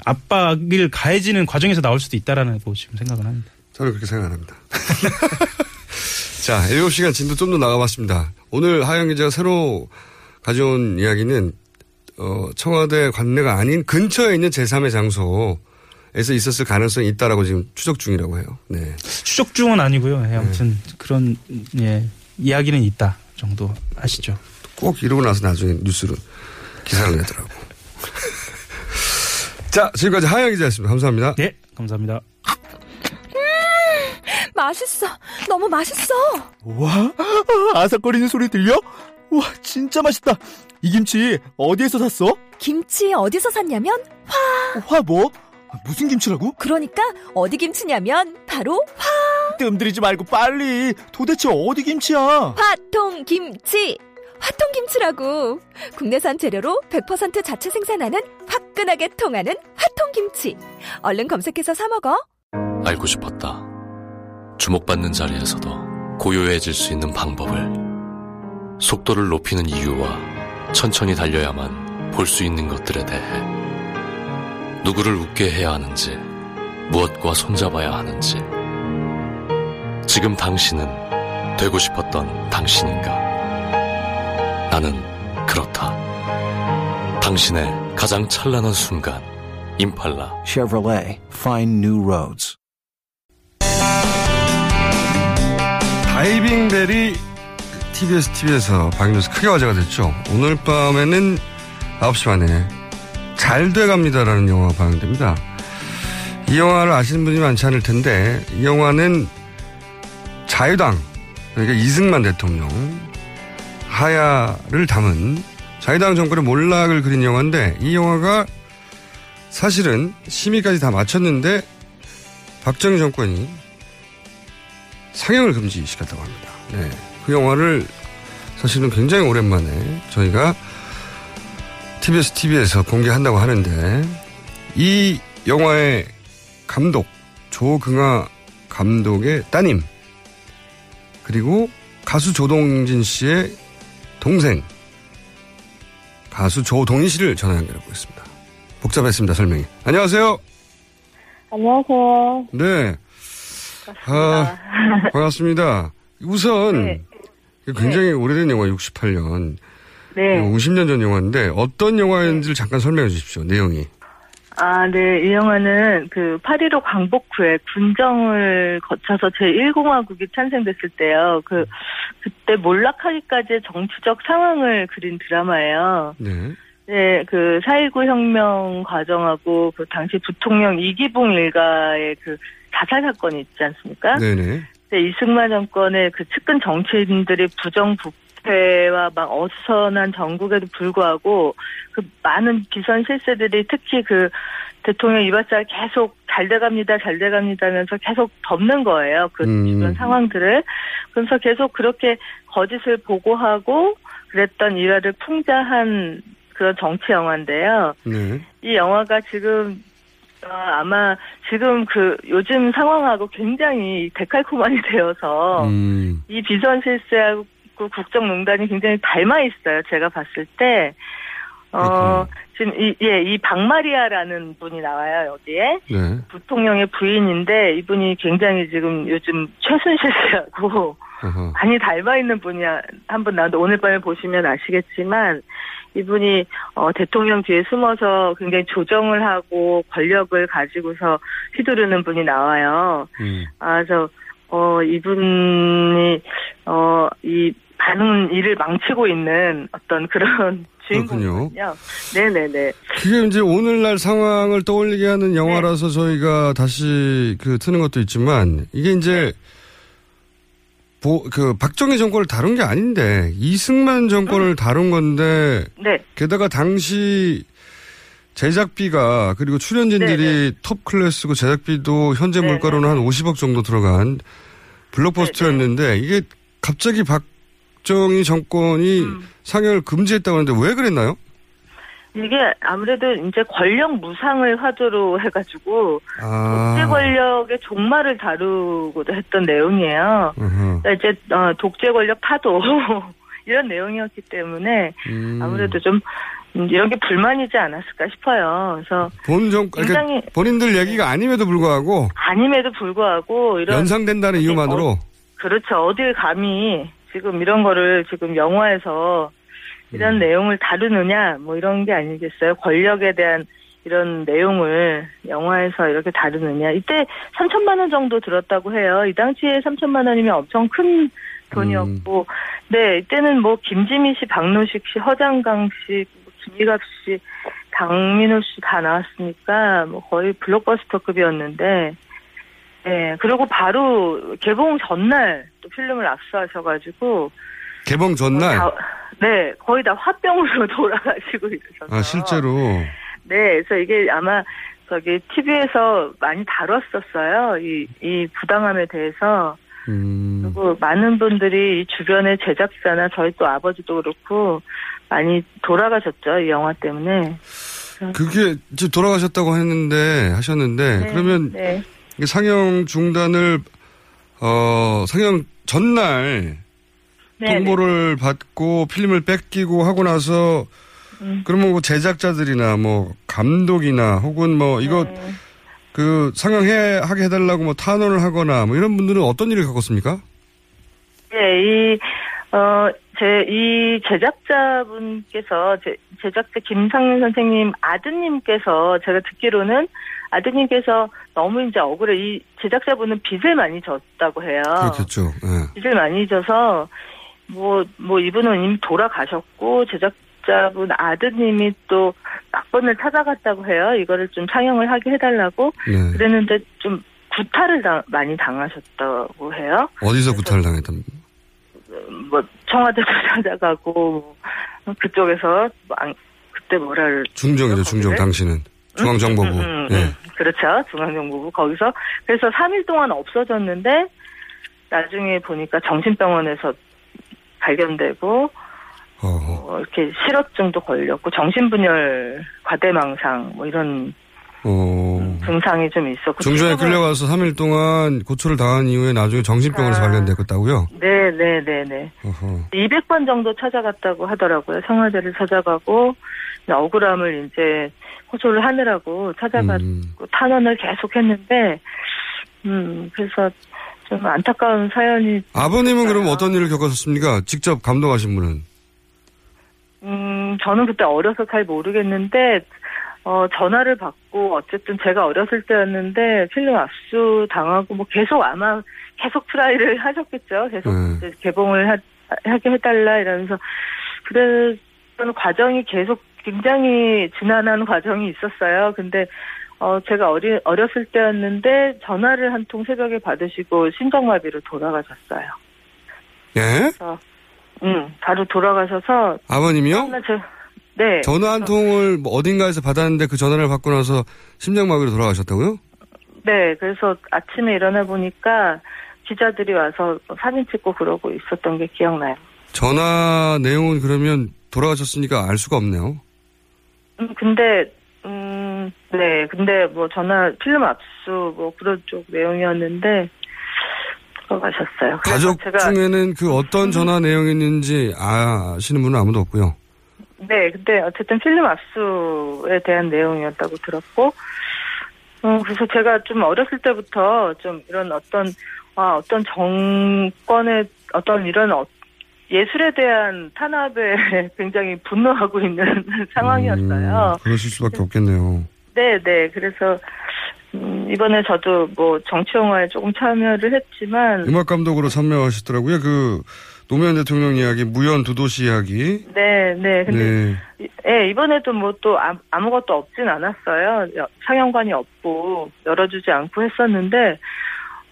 압박을 가해지는 과정에서 나올 수도 있다라는 거 지금 생각을 합니다. 저는 그렇게 생각 안 합니다. 자, 7시간 진도 좀 더 나가봤습니다. 오늘 하영 기자가 새로 가져온 이야기는 어, 청와대 관내가 아닌 근처에 있는 제3의 장소에서 있었을 가능성이 있다라고 지금 추적 중이라고 해요. 네. 추적 중은 아니고요. 예, 아무튼 그런 예, 이야기는 있다 정도 아시죠? 꼭 이러고 나서 나중에 뉴스로 기사를 내더라고. 자, 지금까지 하영 기자였습니다. 감사합니다. 네, 감사합니다. 맛있어. 너무 맛있어. 와, 아삭거리는 소리 들려? 와, 진짜 맛있다. 이 김치 어디에서 샀어? 김치 어디서 샀냐면 화. 화 뭐? 무슨 김치라고? 그러니까 어디 김치냐면 바로 화. 뜸들이지 말고 빨리. 도대체 어디 김치야? 화통 김치. 화통 김치라고. 국내산 재료로 100% 자체 생산하는 화끈하게 통하는 화통 김치. 얼른 검색해서 사 먹어. 알고 싶었다. 주목받는 자리에서도 고요해질 수 있는 방법을. 속도를 높이는 이유와 천천히 달려야만 볼 수 있는 것들에 대해 누구를 웃게 해야 하는지 무엇과 손잡아야 하는지. 지금 당신은 되고 싶었던 당신인가? 나는 그렇다. 당신의 가장 찬란한 순간 임팔라. Chevrolet Find New Roads 다이빙 벨이 TBS TV에서 방송에서 크게 화제가 됐죠. 오늘 밤에는 9시 반에 잘 돼갑니다라는 영화가 방영됩니다. 이 영화를 아시는 분이 많지 않을 텐데 이 영화는 자유당 그러니까 이승만 대통령 하야를 담은 자유당 정권의 몰락을 그린 영화인데 이 영화가 사실은 심의까지 다 마쳤는데 박정희 정권이 상영을 금지시켰다고 합니다. 네. 그 영화를 사실은 굉장히 오랜만에 저희가 TBS TV에서 공개한다고 하는데 이 영화의 감독 조긍아 감독의 따님 그리고 가수 조동진 씨의 동생 가수 조동희 씨를 전화 연결하고 있습니다. 복잡했습니다 설명이. 안녕하세요. 안녕하세요. 네. 아, 반갑습니다. 우선 네. 굉장히 네. 오래된 영화 68년. 네. 50년 전 영화인데 어떤 영화인지를 잠깐 설명해 주십시오. 내용이. 아, 네. 이 영화는 그 8.15 광복 후에 군정을 거쳐서 제1공화국이 탄생됐을 때요. 그, 그때 몰락하기까지의 정치적 상황을 그린 드라마예요. 네. 네, 그, 4.19 혁명 과정하고 그 당시 부통령 이기붕 일가의 그 자살 사건이 있지 않습니까? 네네. 네, 이승만 정권의 그 측근 정치인들이 부정부패와 막 어수선한 정국에도 불구하고 그 많은 비선 실세들이 특히 그 대통령 이바짤 계속 잘 돼갑니다, 잘 돼갑니다 하면서 계속 덮는 거예요. 그 음. 주변 상황들을. 그래서 계속 그렇게 거짓을 보고하고 그랬던 일화를 풍자한 그런 정치 영화인데요. 네. 이 영화가 지금 어, 아마 지금 그 요즘 상황하고 굉장히 데칼코마니 되어서 음. 이 비선 실세하고 국정농단이 굉장히 닮아 있어요. 제가 봤을 때. 어, 지금 이, 예, 이 박마리아라는 분이 나와요, 여기에. 네. 부통령의 부인인데 이분이 굉장히 지금 요즘 최순실 씨하고. 많이 닮아 있는 분이 한 분 나왔는데 오늘 밤에 보시면 아시겠지만 이분이 어, 대통령 뒤에 숨어서 굉장히 조정을 하고 권력을 가지고서 휘두르는 분이 나와요. 음. 아, 그래서 어, 이분이 어, 이 많은 일을 망치고 있는 어떤 그런 주인공이거든요. 네네네. 그게 이제 오늘날 상황을 떠올리게 하는 영화라서 네. 저희가 다시 그 트는 것도 있지만 이게 이제 보, 그 박정희 정권을 다룬 게 아닌데 이승만 정권을 다룬 건데 네. 게다가 당시 제작비가 그리고 출연진들이 톱 클래스고 제작비도 현재 물가로는 한 50억 정도 들어간 블록버스터였는데 이게 갑자기 박정희 정권이 상영을 금지했다고 하는데 왜 그랬나요? 이게 아무래도 이제 권력 무상을 화두로 해가지고 아. 독재 권력의 종말을 다루고자 했던 내용이에요. 그러니까 이제 어, 독재 권력 파도 이런 내용이었기 때문에 음. 아무래도 좀 음, 이런 게 불만이지 않았을까 싶어요. 그래서 본 정, 굉장히 그러니까 본인들 얘기가 아님에도 불구하고 아님에도 불구하고 이런 연상된다는 이유만으로 그렇죠. 어딜 감히 지금 이런 거를 지금 영화에서 이런 음. 내용을 다루느냐, 뭐 이런 게 아니겠어요. 권력에 대한 이런 내용을 영화에서 이렇게 다루느냐. 이때 3천만 원 정도 들었다고 해요. 이 당시에 3천만 원이면 엄청 큰 돈이었고, 네, 이때는 뭐 김지미 씨, 박노식 씨, 허장강 씨, 뭐 김희갑 씨, 강민호 씨 다 나왔으니까 뭐 거의 블록버스터급이었는데, 네, 그리고 바로 개봉 전날 또 필름을 압수하셔가지고, 개봉 전날 다- 네, 거의 다 화병으로 돌아가시고 이러셔서. 아 실제로 네, 그래서 이게 아마 저기 TV에서 많이 다뤘었어요. 이, 이 부당함에 대해서. 음. 그리고 많은 분들이 이 주변의 제작자나 저희 또 아버지도 그렇고 많이 돌아가셨죠. 이 영화 때문에. 그게 이제 돌아가셨다고 했는데 하셨는데 네, 그러면 네. 상영 중단을 어 상영 전날 네, 통보를 받고 필름을 뺏기고 하고 나서 음. 그러면 뭐 제작자들이나 뭐 감독이나 혹은 뭐 이거 네. 그 상영해 하게 해달라고 뭐 탄원을 하거나 뭐 이런 분들은 어떤 일을 겪었습니까? 네, 이, 어, 제, 이 제작자분께서, 제, 제작자 김상윤 선생님 아드님께서 제가 듣기로는 아드님께서 너무 이제 억울해. 이 제작자분은 빚을 많이 졌다고 해요. 그렇겠죠. 예. 빚을 많이 져서, 뭐, 뭐 이분은 이미 돌아가셨고, 제작자분 아드님이 또 막번을 찾아갔다고 해요. 이거를 좀 상영을 하게 해달라고. 네. 그랬는데 좀 구타를 당- 많이 당하셨다고 해요. 어디서 구타를 당했답니까? 뭐 청와대도 찾아가고 뭐 그쪽에서 그때 뭐랄 중정이죠, 중정 당신은 중앙정보부. 음, 음, 예. 음. 그렇죠 중앙정보부 거기서 그래서 3일 동안 없어졌는데 나중에 보니까 정신병원에서 발견되고 어, 이렇게 실어증도 걸렸고 정신분열 과대망상 뭐 이런 어. 증상이 좀 있었고 지금은- 끌려가서 3일 동안 고초를 당한 이후에 나중에 정신병원에서 아. 발견됐다고요? 네, 네, 네, 네. 어허. 200번 정도 찾아갔다고 하더라고요. 청와대를 찾아가고 억울함을 이제 호소를 하느라고 찾아가고 음. 탄원을 계속 했는데 음 그래서 좀 안타까운 사연이 아버님은 그럼 어떤 일을 겪었습니까? 직접 감독하신 분은? 음 저는 그때 어려서 잘 모르겠는데 어 전화를 받고 어쨌든 제가 어렸을 때였는데 필름 압수 당하고 뭐 계속 아마 계속 try를 하셨겠죠. 계속 네. 개봉을 하, 하게 해달라 이러면서 그래서 과정이 계속 굉장히 지난한 과정이 있었어요. 근데 어 제가 어리 어렸을 때였는데 전화를 한 통 새벽에 받으시고 심장마비로 돌아가셨어요. 예? 그래서 음 바로 돌아가셔서 아버님이요? 저- 네. 전화 한 통을 뭐 어딘가에서 받았는데 그 전화를 받고 나서 심장마비로 돌아가셨다고요? 네, 그래서 아침에 일어나 보니까 기자들이 와서 사진 찍고 그러고 있었던 게 기억나요. 전화 내용은 그러면 돌아가셨으니까 알 수가 없네요. 음, 근데, 음, 네, 근데 뭐 전화 필름 압수 뭐 그런 쪽 내용이었는데 들어가셨어요. 가족 음. 중에는 그 어떤 전화 내용이었는지 아시는 분은 아무도 없고요. 네, 근데 어쨌든 필름 압수에 대한 내용이었다고 들었고, 어, 그래서 제가 좀 어렸을 때부터 좀 이런 어떤, 아, 어떤 정권의 어떤 이런 어- 예술에 대한 탄압에 굉장히 분노하고 있는 상황이었어요. 음, 그러실 수밖에 없겠네요. 네, 네. 그래서, 음, 이번에 저도 뭐 정치 영화에 조금 참여를 했지만, 음악 감독으로 참여하셨더라고요. 그 노무현 대통령 이야기, 무연 두도시 이야기. 네, 네. 근데 네. 예, 이번에도 뭐 또 아무것도 없진 않았어요. 여- 상영관이 없고 열어주지 않고 했었는데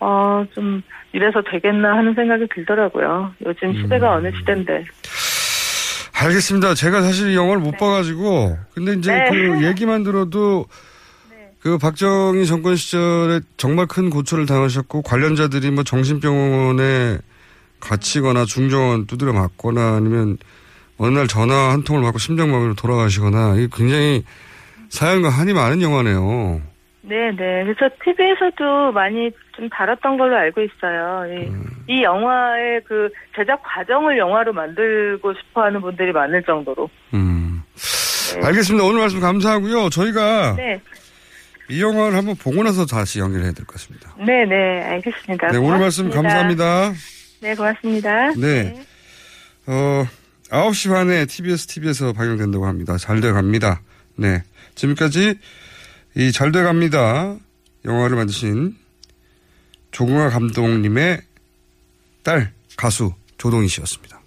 어, 좀 이래서 되겠나 하는 생각이 들더라고요. 요즘 시대가 어느 시대인데. 알겠습니다. 제가 사실 이 영화를 못 봐가지고 근데 이제 네. 그 얘기만 들어도 그 박정희 정권 시절에 정말 큰 고초를 당하셨고 관련자들이 뭐 정신병원에 갇히거나 중정원 두드려 맞거나 아니면 어느 날 전화 한 통을 받고 심장마비로 돌아가시거나 이게 굉장히 사연과 한이 많은 영화네요. 네, 네. 그래서 TV에서도 많이 좀 다뤘던 걸로 알고 있어요. 이, 음. 이 영화의 그 제작 과정을 영화로 만들고 싶어 하는 분들이 많을 정도로. 음. 알겠습니다. 오늘 말씀 감사하고요. 저희가 네. 이 영화를 한번 보고 나서 다시 연결해야 될 것 같습니다. 네, 네. 알겠습니다. 네, 오늘 말씀 고맙습니다. 감사합니다. 네, 고맙습니다. 네. 어, 9시 반에 TBS TV에서 방영된다고 합니다. 잘 돼 갑니다. 네. 지금까지 이 잘 돼 갑니다. 영화를 만드신 조궁아 감독님의 딸 가수 조동희 씨였습니다.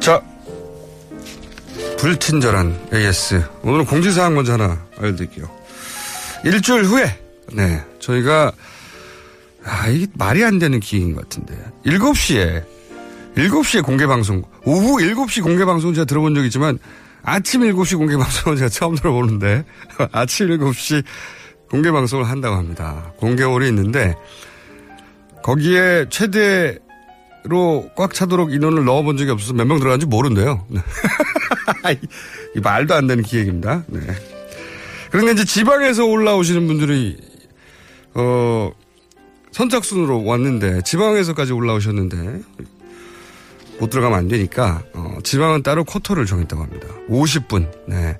자, 불친절한 AS. 오늘은 공지사항 먼저 하나 알려드릴게요. 일주일 후에, 네, 저희가, 아, 이게 말이 안 되는 기획인 것 같은데. 7시에, 7시에 공개방송, 오후 7시 공개방송 제가 들어본 적 있지만, 아침 7시 공개방송은 제가 처음 들어보는데, 아침 7시 공개방송을 한다고 합니다. 공개홀이 있는데, 거기에 최대로 꽉 차도록 인원을 넣어본 적이 없어서 몇 명 들어간지 모른대요. 이 말도 안 되는 기획입니다. 네. 그런데 이제 지방에서 올라오시는 분들이, 어, 선착순으로 왔는데, 지방에서까지 올라오셨는데, 못 들어가면 안 되니까, 어, 지방은 따로 쿼터를 정했다고 합니다. 50분, 네.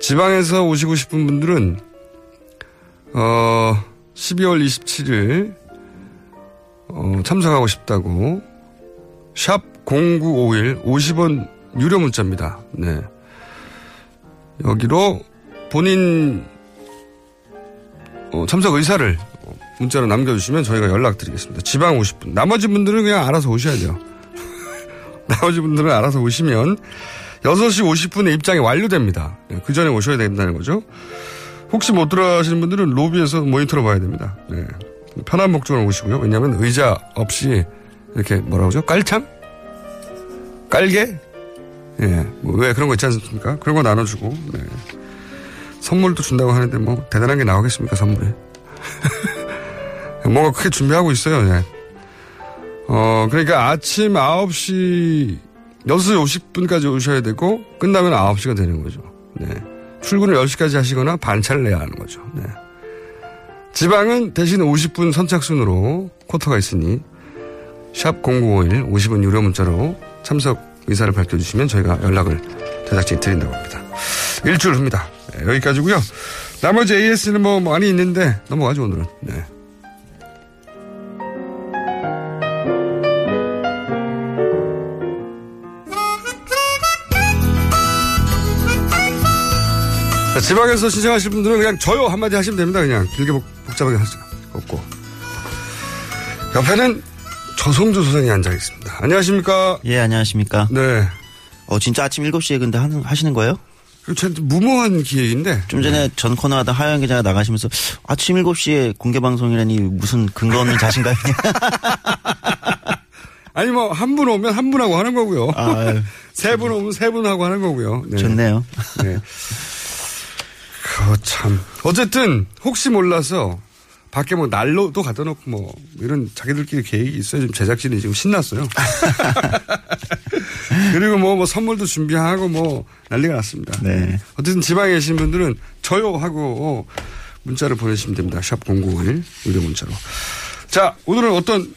지방에서 오시고 싶은 분들은, 어, 12월 27일, 어, 참석하고 싶다고, 샵 0951 50원 유료 문자입니다. 네. 여기로 본인 어, 참석 의사를 문자로 남겨주시면 저희가 연락드리겠습니다. 지방 50분. 나머지 분들은 그냥 알아서 오셔야 돼요. 나머지 분들은 알아서 오시면 6시 50분에 입장이 완료됩니다. 네, 그 전에 오셔야 된다는 거죠. 혹시 못 들어가시는 분들은 로비에서 모니터로 봐야 됩니다. 네. 편한 목적으로 오시고요. 왜냐하면 의자 없이 이렇게 뭐라고 하죠? 깔창? 깔개? 예, 뭐왜 그런 거 있지 않습니까? 그런 거 나눠주고, 네. 선물도 준다고 하는데 뭐 대단한 게 나오겠습니까, 선물이. 뭔가 크게 준비하고 있어요, 예. 어, 그러니까 아침 9시, 6시 50분까지 오셔야 되고, 끝나면 9시가 되는 거죠. 네. 출근을 10시까지 하시거나 반차를 내야 하는 거죠. 네. 지방은 대신 50분 선착순으로 쿼터가 있으니, 샵0951 50원 유료 문자로 참석 의사를 밝혀주시면 저희가 연락을 제작진이 드린다고 합니다. 일주일 후입니다. 네, 여기까지고요 나머지 AS는 뭐 많이 있는데 넘어가죠, 오늘은. 네. 자, 지방에서 신청하실 분들은 그냥 저요 한마디 하시면 됩니다. 그냥 길게 복, 복잡하게 하지 없고. 옆에는 조성주 소장이 앉아 있습니다. 안녕하십니까? 예, 안녕하십니까? 네. 어, 진짜 아침 7시에 근데 하는, 하시는 거예요? 그, 무모한 기획인데. 좀 전에 전 코너 하다 하영 기자가 나가시면서 아침 7시에 공개 방송이라니 무슨 근거 없는 자신감이냐. 아니, 뭐, 한 분 오면 한 분하고 하는 거고요. 세분 오면 세 분하고 하는 거고요. 네. 좋네요. 네. 그, 참. 어쨌든, 혹시 몰라서, 밖에 뭐 난로도 갖다 놓고 뭐 이런 자기들끼리 계획이 있어요. 지금 제작진이 지금 신났어요. 그리고 뭐, 뭐 선물도 준비하고 뭐 난리가 났습니다. 네. 어쨌든 지방에 계신 분들은 저요 하고 문자를 보내시면 됩니다. 샵001 유료 문자로. 자, 오늘은 어떤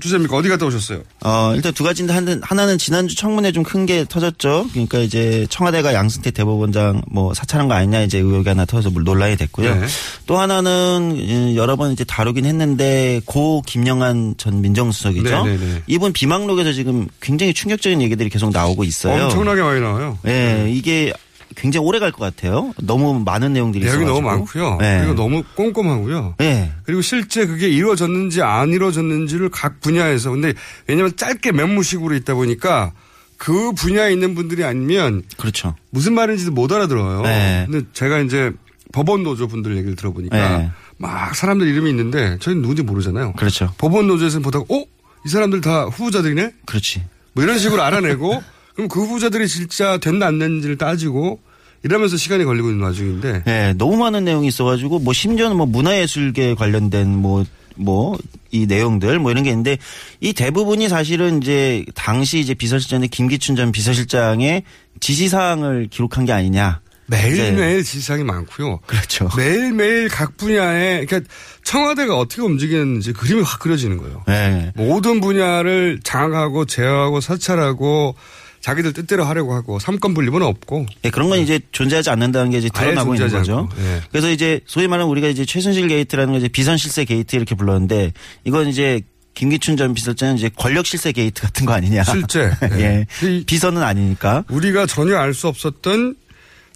주제입니까? 어디 갔다 오셨어요? 어, 일단 두 가지인데 한- 하나는 지난주 청문회 좀 큰 게 터졌죠. 그러니까 이제 청와대가 양승태 대법원장 뭐 사찰한 거 아니냐 이제 의혹이 하나 터져서 물 논란이 됐고요. 네. 또 하나는 음, 여러 번 이제 다루긴 했는데 고 김영한 전 민정수석이죠. 네, 네, 네. 이분 비망록에서 지금 굉장히 충격적인 얘기들이 계속 나오고 있어요. 엄청나게 많이 나와요. 예, 이게 굉장히 오래 갈 것 같아요. 너무 많은 내용들이 내용이 있어가지고. 너무 많고요. 네. 그리고 너무 꼼꼼하고요. 네. 그리고 실제 그게 이루어졌는지 안 이루어졌는지를 각 분야에서 근데 왜냐하면 짧게 면무식으로 있다 보니까 그 분야에 있는 분들이 아니면 그렇죠. 무슨 말인지도 못 알아들어요. 네. 근데 제가 이제 법원 노조 분들 얘기를 들어보니까 네. 막 사람들 이름이 있는데 저희는 누군지 모르잖아요. 그렇죠. 법원 노조에서는 보다가 어? 이 사람들 다 후보자들이네? 그렇지. 뭐 이런 식으로 알아내고 그럼 그 후보자들이 진짜 됐나 안 됐는지를 따지고 이러면서 시간이 걸리고 있는 와중인데 네, 너무 많은 내용이 있어가지고 뭐 심지어는 뭐 문화예술계 관련된 뭐 뭐 이 내용들 뭐 이런 게 있는데 이 대부분이 사실은 이제 당시 이제 비서실장의 김기춘 전 비서실장의 지시사항을 기록한 게 아니냐. 매일매일 지시사항이 많고요. 그렇죠. 매일매일 각 분야에 그러니까 청와대가 어떻게 움직이는지 그림이 확 그려지는 거예요. 네. 모든 분야를 장악하고 제어하고 사찰하고 자기들 뜻대로 하려고 하고 삼권 분립은 없고 네, 그런 건 이제 존재하지 않는다는 게 이제 드러나고 있는 거죠. 예. 그래서 이제 소위 말하는 우리가 이제 최순실 게이트라는 거 이제 비선 실세 게이트 이렇게 불렀는데 이건 이제 김기춘 전 비서실장은 이제 권력 실세 게이트 같은 거 아니냐. 실제. 예. 비선은 아니니까. 우리가 전혀 알 수 없었던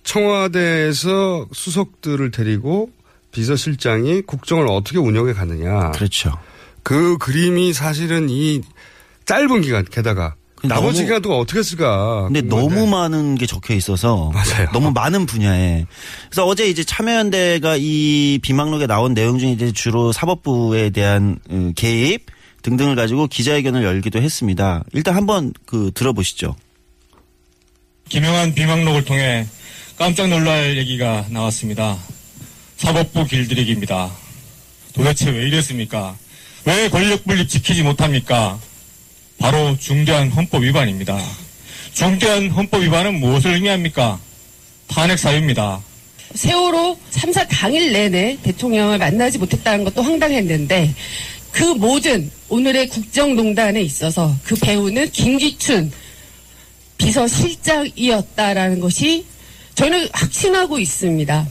청와대에서 수석들을 데리고 비서실장이 국정을 어떻게 운영해 가느냐. 그렇죠. 그 그림이 사실은 이 짧은 기간 게다가 나머지 기간 동안 어떻게 했을까. 근데 너무 많은 게 적혀 있어서 너무 많은 분야에 그래서 어제 이제 참여연대가 이 비망록에 나온 내용 중에 이제 주로 사법부에 대한 음, 개입 등등을 가지고 기자회견을 열기도 했습니다. 일단 한번 그 들어보시죠. 김영한 비망록을 통해 깜짝 놀랄 얘기가 나왔습니다. 사법부 길들이기입니다. 도대체 왜 이랬습니까? 왜 권력 분립 지키지 못합니까? 바로 중대한 헌법 위반입니다. 중대한 헌법 위반은 무엇을 의미합니까? 탄핵 사유입니다. 세월호 참사 당일 내내 대통령을 만나지 못했다는 것도 황당했는데 그 모든 오늘의 국정농단에 있어서 그 배후는 김기춘 비서실장이었다라는 것이 저는 확신하고 있습니다.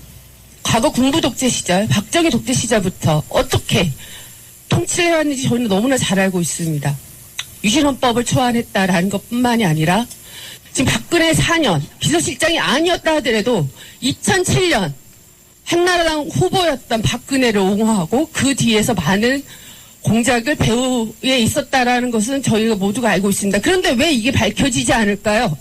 과거 군부 독재 시절, 박정희 독재 시절부터 어떻게 통치를 해왔는지 저는 너무나 잘 알고 있습니다. 유신헌법을 초안했다라는 것뿐만이 아니라 지금 박근혜 4년 비서실장이 아니었다 하더라도 2007년 한나라당 후보였던 박근혜를 옹호하고 그 뒤에서 많은 공작을 배후에 있었다라는 것은 저희가 모두가 알고 있습니다. 그런데 왜 이게 밝혀지지 않을까요?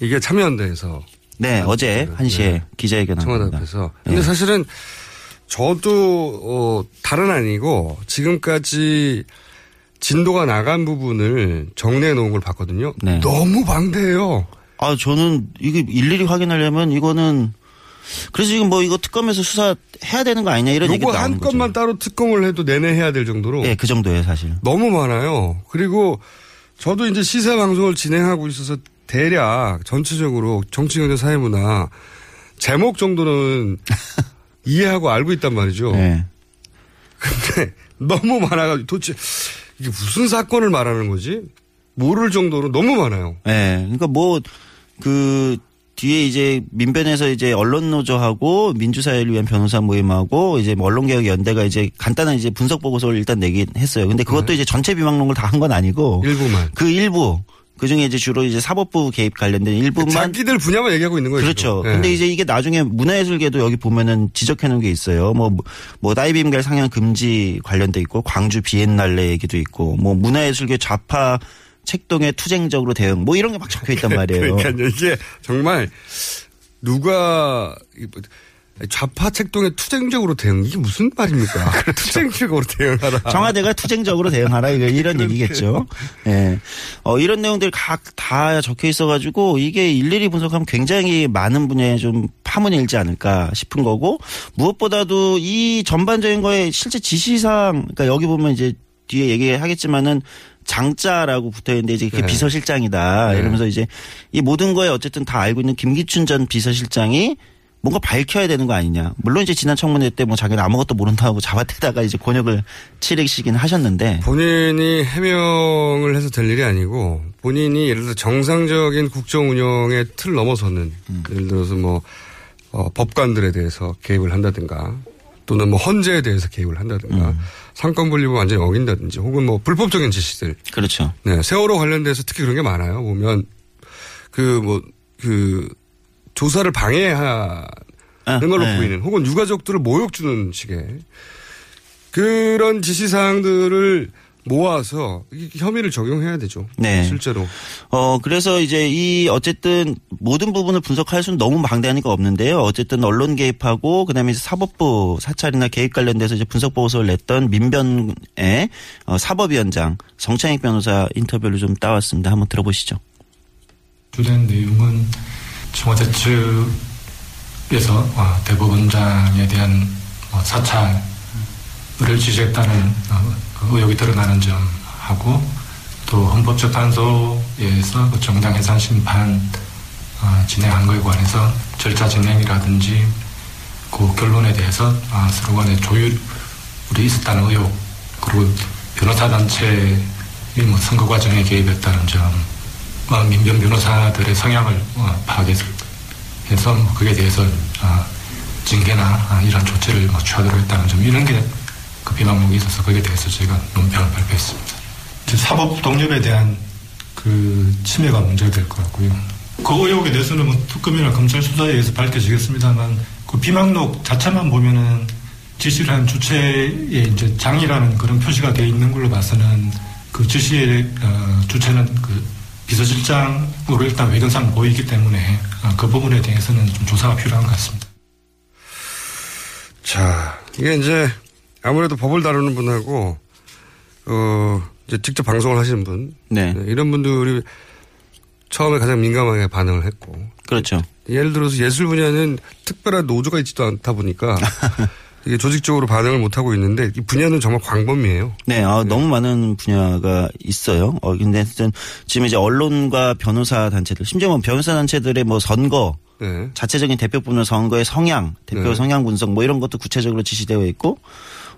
이게 참여연대에서 네, 어제 1시에 기자회견 청와대 합니다. 앞에서. 근데 예. 사실은 저도 어, 다른 아니고 지금까지 진도가 나간 부분을 정리해 놓은 걸 봤거든요. 네. 너무 방대해요. 아, 저는 이게 일일이 확인하려면 이거는 그래서 지금 뭐 이거 특검에서 수사해야 되는 거 아니냐 이런 얘기도 한 나오는 거죠. 건만 따로 특검을 해도 내내 해야 될 정도로. 예, 그 정도예요, 사실. 너무 많아요. 그리고 저도 이제 시사 방송을 진행하고 있어서 대략 전체적으로 정치 경제 사회문화 제목 정도는 이해하고 알고 있단 말이죠. 네. 근데 너무 많아가지고 도대체 이게 무슨 사건을 말하는 거지? 모를 정도로 너무 많아요. 예. 그러니까 뭐 그 뒤에 이제 민변에서 이제 언론노조하고 민주사회를 위한 변호사 모임하고 이제 뭐 언론개혁연대가 이제 간단한 이제 분석 보고서를 일단 내긴 했어요. 근데 그것도 이제 전체 비망록을 다 한 건 아니고 일부만 그 일부 그 중에 이제 주로 이제 사법부 개입 관련된 일부만 자기들 분야만 얘기하고 있는 거예요. 그렇죠. 예. 근데 이제 이게 나중에 문화예술계도 여기 보면은 지적해 놓은 게 있어요. 뭐, 뭐, 다이빙갈 상영 금지 관련돼 있고, 광주 비엔날레 얘기도 있고, 뭐, 문화예술계 좌파 책동에 투쟁적으로 대응, 뭐 이런 게 막 적혀 있단 말이에요. 그러니까 이게 정말 누가 이뭐 좌파 책동에 투쟁적으로 대응 이게 무슨 말입니까? 투쟁적으로 대응하라. 청와대가 투쟁적으로 대응하라 이런 얘기겠죠. 예. 어, 이런 내용들 각 다 적혀 있어가지고 이게 일일이 분석하면 굉장히 많은 분야에 좀 파문이 일지 않을까 싶은 거고 무엇보다도 이 전반적인 거에 실제 지시상 그러니까 여기 보면 이제 뒤에 얘기하겠지만은 장자라고 붙어 있는데 이제 그게 네. 비서실장이다 네. 이러면서 이제 이 모든 거에 어쨌든 다 알고 있는 김기춘 전 비서실장이 뭔가 밝혀야 되는 거 아니냐. 물론 이제 지난 청문회 때 뭐 자기는 아무것도 모른다고 잡아대다가 이제 권역을 치르시긴 하셨는데 본인이 해명을 해서 될 일이 아니고 본인이 예를 들어 정상적인 국정 운영의 틀 넘어서는 예를 들어서 뭐 어, 법관들에 대해서 개입을 한다든가 또는 뭐 헌재에 대해서 개입을 한다든가 상권 분립을 완전히 어긴다든지 혹은 뭐 불법적인 지시들 그렇죠. 네, 세월호 관련돼서 특히 그런 게 많아요. 보면 그 뭐그 조사를 방해하는 걸로 네. 보이는 혹은 유가족들을 모욕 주는 식의 그런 지시 사항들을 모아서 이 혐의를 적용해야 되죠. 네. 실제로. 어, 그래서 이제 이 어쨌든 모든 부분을 분석할 수는 너무 방대하니까 없는데요. 어쨌든 언론 개입하고 그다음에 이제 사법부 사찰이나 개입 관련돼서 이제 분석 보고서를 냈던 민변의 어, 사법위원장 정창익 변호사 인터뷰를 좀 따왔습니다. 한번 들어보시죠. 주된 내용은 청와대 측에서 어, 대법원장에 대한 어, 사찰을 지시했다는 어, 그 의혹이 드러나는 점하고 또 헌법재판소에서 그 정당 해산 심판 어, 진행한 것에 관해서 절차 진행이라든지 그 결론에 대해서 어, 서로 간에 조율이 있었다는 의혹 그리고 변호사 단체의 뭐 선거 과정에 개입했다는 점 어, 민변 변호사들의 성향을 어, 파악해서 해서 뭐 그에 대해서 어, 징계나 아, 이런 조치를 뭐 취하도록 했다는 점 이런 게 그 비방록이 있어서 거기에 대해서 저희가 논평을 발표했습니다. 사법 독립에 대한 그 침해가 문제가 될 것 같고요. 그 의혹에 대해서는 뭐 특검이나 검찰 수사에 의해서 밝혀지겠습니다만 그 비망록 자체만 보면은 지시를 한 주체의 이제 장이라는 그런 표시가 되어 있는 걸로 봐서는 그 지시의 어, 주체는 그 비서실장으로 일단 외견상 보이기 때문에 어, 그 부분에 대해서는 좀 조사가 필요한 것 같습니다. 자, 이게 이제 아무래도 법을 다루는 분하고 어 이제 직접 방송을 하시는 분, 네. 이런 분들이 처음에 가장 민감하게 반응을 했고, 그렇죠. 예를 들어서 예술 분야는 특별한 노조가 있지도 않다 보니까 이게 조직적으로 반응을 못 하고 있는데 이 분야는 정말 광범위해요. 네, 아, 너무 많은 분야가 있어요. 어, 근데 하여튼 지금 이제 언론과 변호사 단체들, 심지어 뭐 변호사 단체들의 뭐 선거, 네. 자체적인 대표 부문 선거의 성향, 대표 네. 성향 분석 뭐 이런 것도 구체적으로 지시되어 있고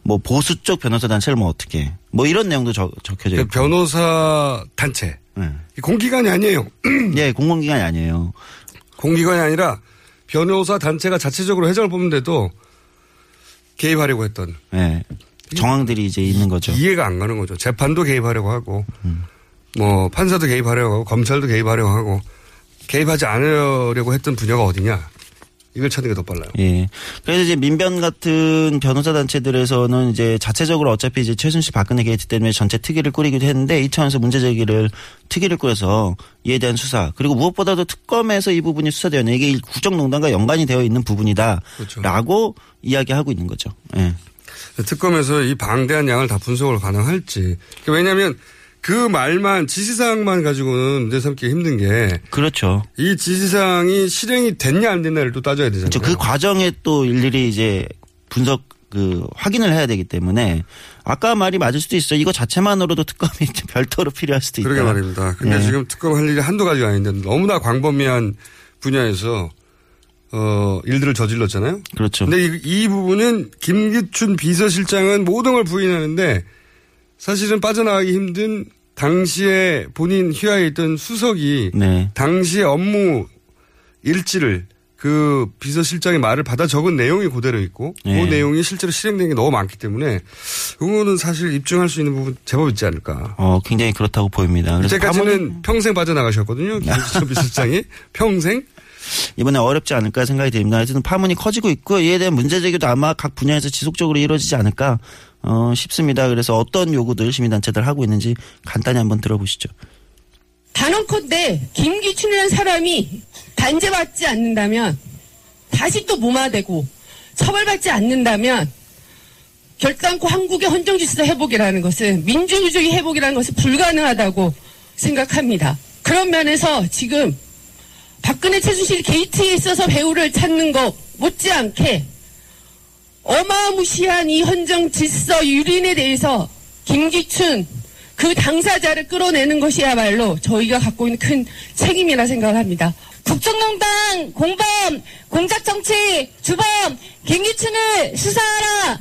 뭐 보수 쪽 변호사 단체를 뭐 어떻게 뭐 이런 내용도 적, 적혀져 있고. 그러니까 변호사 단체. 네. 이 공기관이 아니에요. 네, 공공기관이 아니에요. 공기관이 아니라 변호사 단체가 자체적으로 회장을 뽑는데도 개입하려고 했던. 네. 정황들이 이제 있는 거죠. 이해가 안 가는 거죠. 재판도 개입하려고 하고, 뭐 판사도 개입하려고 하고, 검찰도 개입하려고 하고, 개입하지 않으려고 했던 분야가 어디냐? 이걸 찾는 게 더 빨라요. 예. 그래서 이제 민변 같은 변호사 단체들에서는 이제 자체적으로 어차피 이제 최순실 박근혜 게이트 때문에 전체 특위를 꾸리기도 했는데 이 차원에서 문제 제기를 특위를 꾸려서 이에 대한 수사 그리고 무엇보다도 특검에서 이 부분이 수사되었네 이게 국정농단과 연관이 되어 있는 부분이다라고 이야기하고 있는 거죠. 예. 특검에서 이 방대한 양을 다 분석을 가능할지. 왜냐하면 그 말만 지시사항만 가지고는 문제 삼기 힘든 게. 그렇죠. 이 지시사항이 실행이 됐냐 안 됐냐를 또 따져야 되잖아요. 그렇죠. 그 과정에 또 일일이 이제 분석 그 확인을 해야 되기 때문에 아까 말이 맞을 수도 있어요. 이거 자체만으로도 특검이 별도로 필요할 수도 있다. 그러게 말입니다. 근데 예. 지금 특검 할 일이 한두 가지가 아닌데 너무나 광범위한 분야에서 어, 일들을 저질렀잖아요. 그렇죠. 근데 이, 이 부분은 김기춘 비서실장은 모든 걸 부인하는데 사실은 빠져나가기 힘든 당시에 본인 휘하에 있던 수석이 네. 당시의 업무 일지를 그 비서실장의 말을 받아 적은 내용이 그대로 있고 네. 그 내용이 실제로 실행된 게 너무 많기 때문에 그거는 사실 입증할 수 있는 부분 제법 있지 않을까. 어, 굉장히 그렇다고 보입니다. 그래서 이때까지는 평생 빠져나가셨거든요. 김기춘 비서실장이 평생. 이번에 어렵지 않을까 생각이 듭니다. 하여튼 파문이 커지고 있고 이에 대한 문제 제기도 아마 각 분야에서 지속적으로 이루어지지 않을까 어, 싶습니다. 그래서 어떤 요구들 시민단체들 하고 있는지 간단히 한번 들어보시죠. 단언컨대 김기춘이라는 사람이 단죄받지 않는다면 다시 또 무마되고 처벌받지 않는다면 결단코 한국의 헌정질서 회복이라는 것은 민주주의 회복이라는 것은 불가능하다고 생각합니다. 그런 면에서 지금 박근혜 최순실 게이트에 있어서 배우를 찾는 것 못지않게 어마무시한 이 헌정 질서 유린에 대해서 김기춘 그 당사자를 끌어내는 것이야말로 저희가 갖고 있는 큰 책임이라 생각을 합니다. 국정농단, 공범, 공작정치, 주범, 김기춘을 수사하라!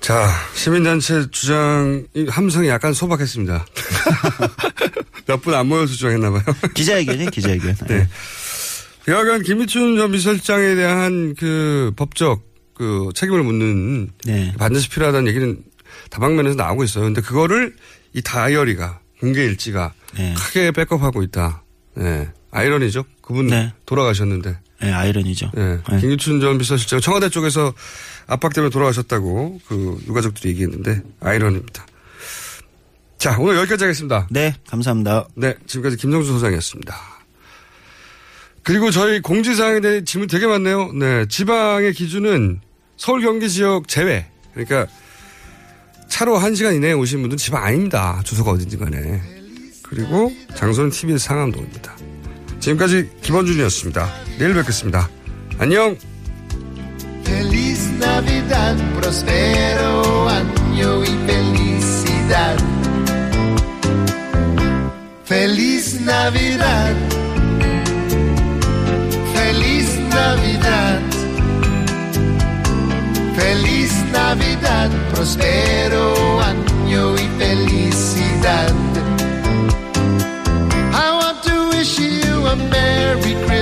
자, 시민단체 주장, 이 함성이 약간 소박했습니다. 몇 분 안 모여서 주장했나 봐요. 기자회견이 기자회견. 네. 여하간 김미춘 전 비서실장에 대한 그 법적 그 책임을 묻는 네. 반드시 필요하다는 얘기는 다방면에서 나오고 있어요. 근데 그거를 이 다이어리가 공개 일지가 네. 크게 백업하고 있다. 네. 아이러니죠. 그분 돌아가셨는데. 네, 아이러니죠. 네. 김기춘 전 비서실장 청와대 쪽에서 압박 때문에 돌아가셨다고 그 유가족들이 얘기했는데 아이러니입니다. 자, 오늘 여기까지 하겠습니다. 네, 감사합니다. 네, 지금까지 김성수 소장이었습니다. 그리고 저희 공지사항에 대해 질문 되게 많네요. 네, 지방의 기준은 서울 경기 지역 제외. 그러니까 차로 1시간 이내에 오신 분들은 지방 아닙니다. 주소가 어딘지 간에. 그리고 장소는 TBS 상암동입니다. 지금까지 김원준이었습니다. 내일 뵙겠습니다. 안녕! Feliz Navidad, prospero año y felicidad. Feliz Navidad. Feliz Navidad. Feliz Navidad, prospero año y felicidad. I want to wish you a Merry Christmas.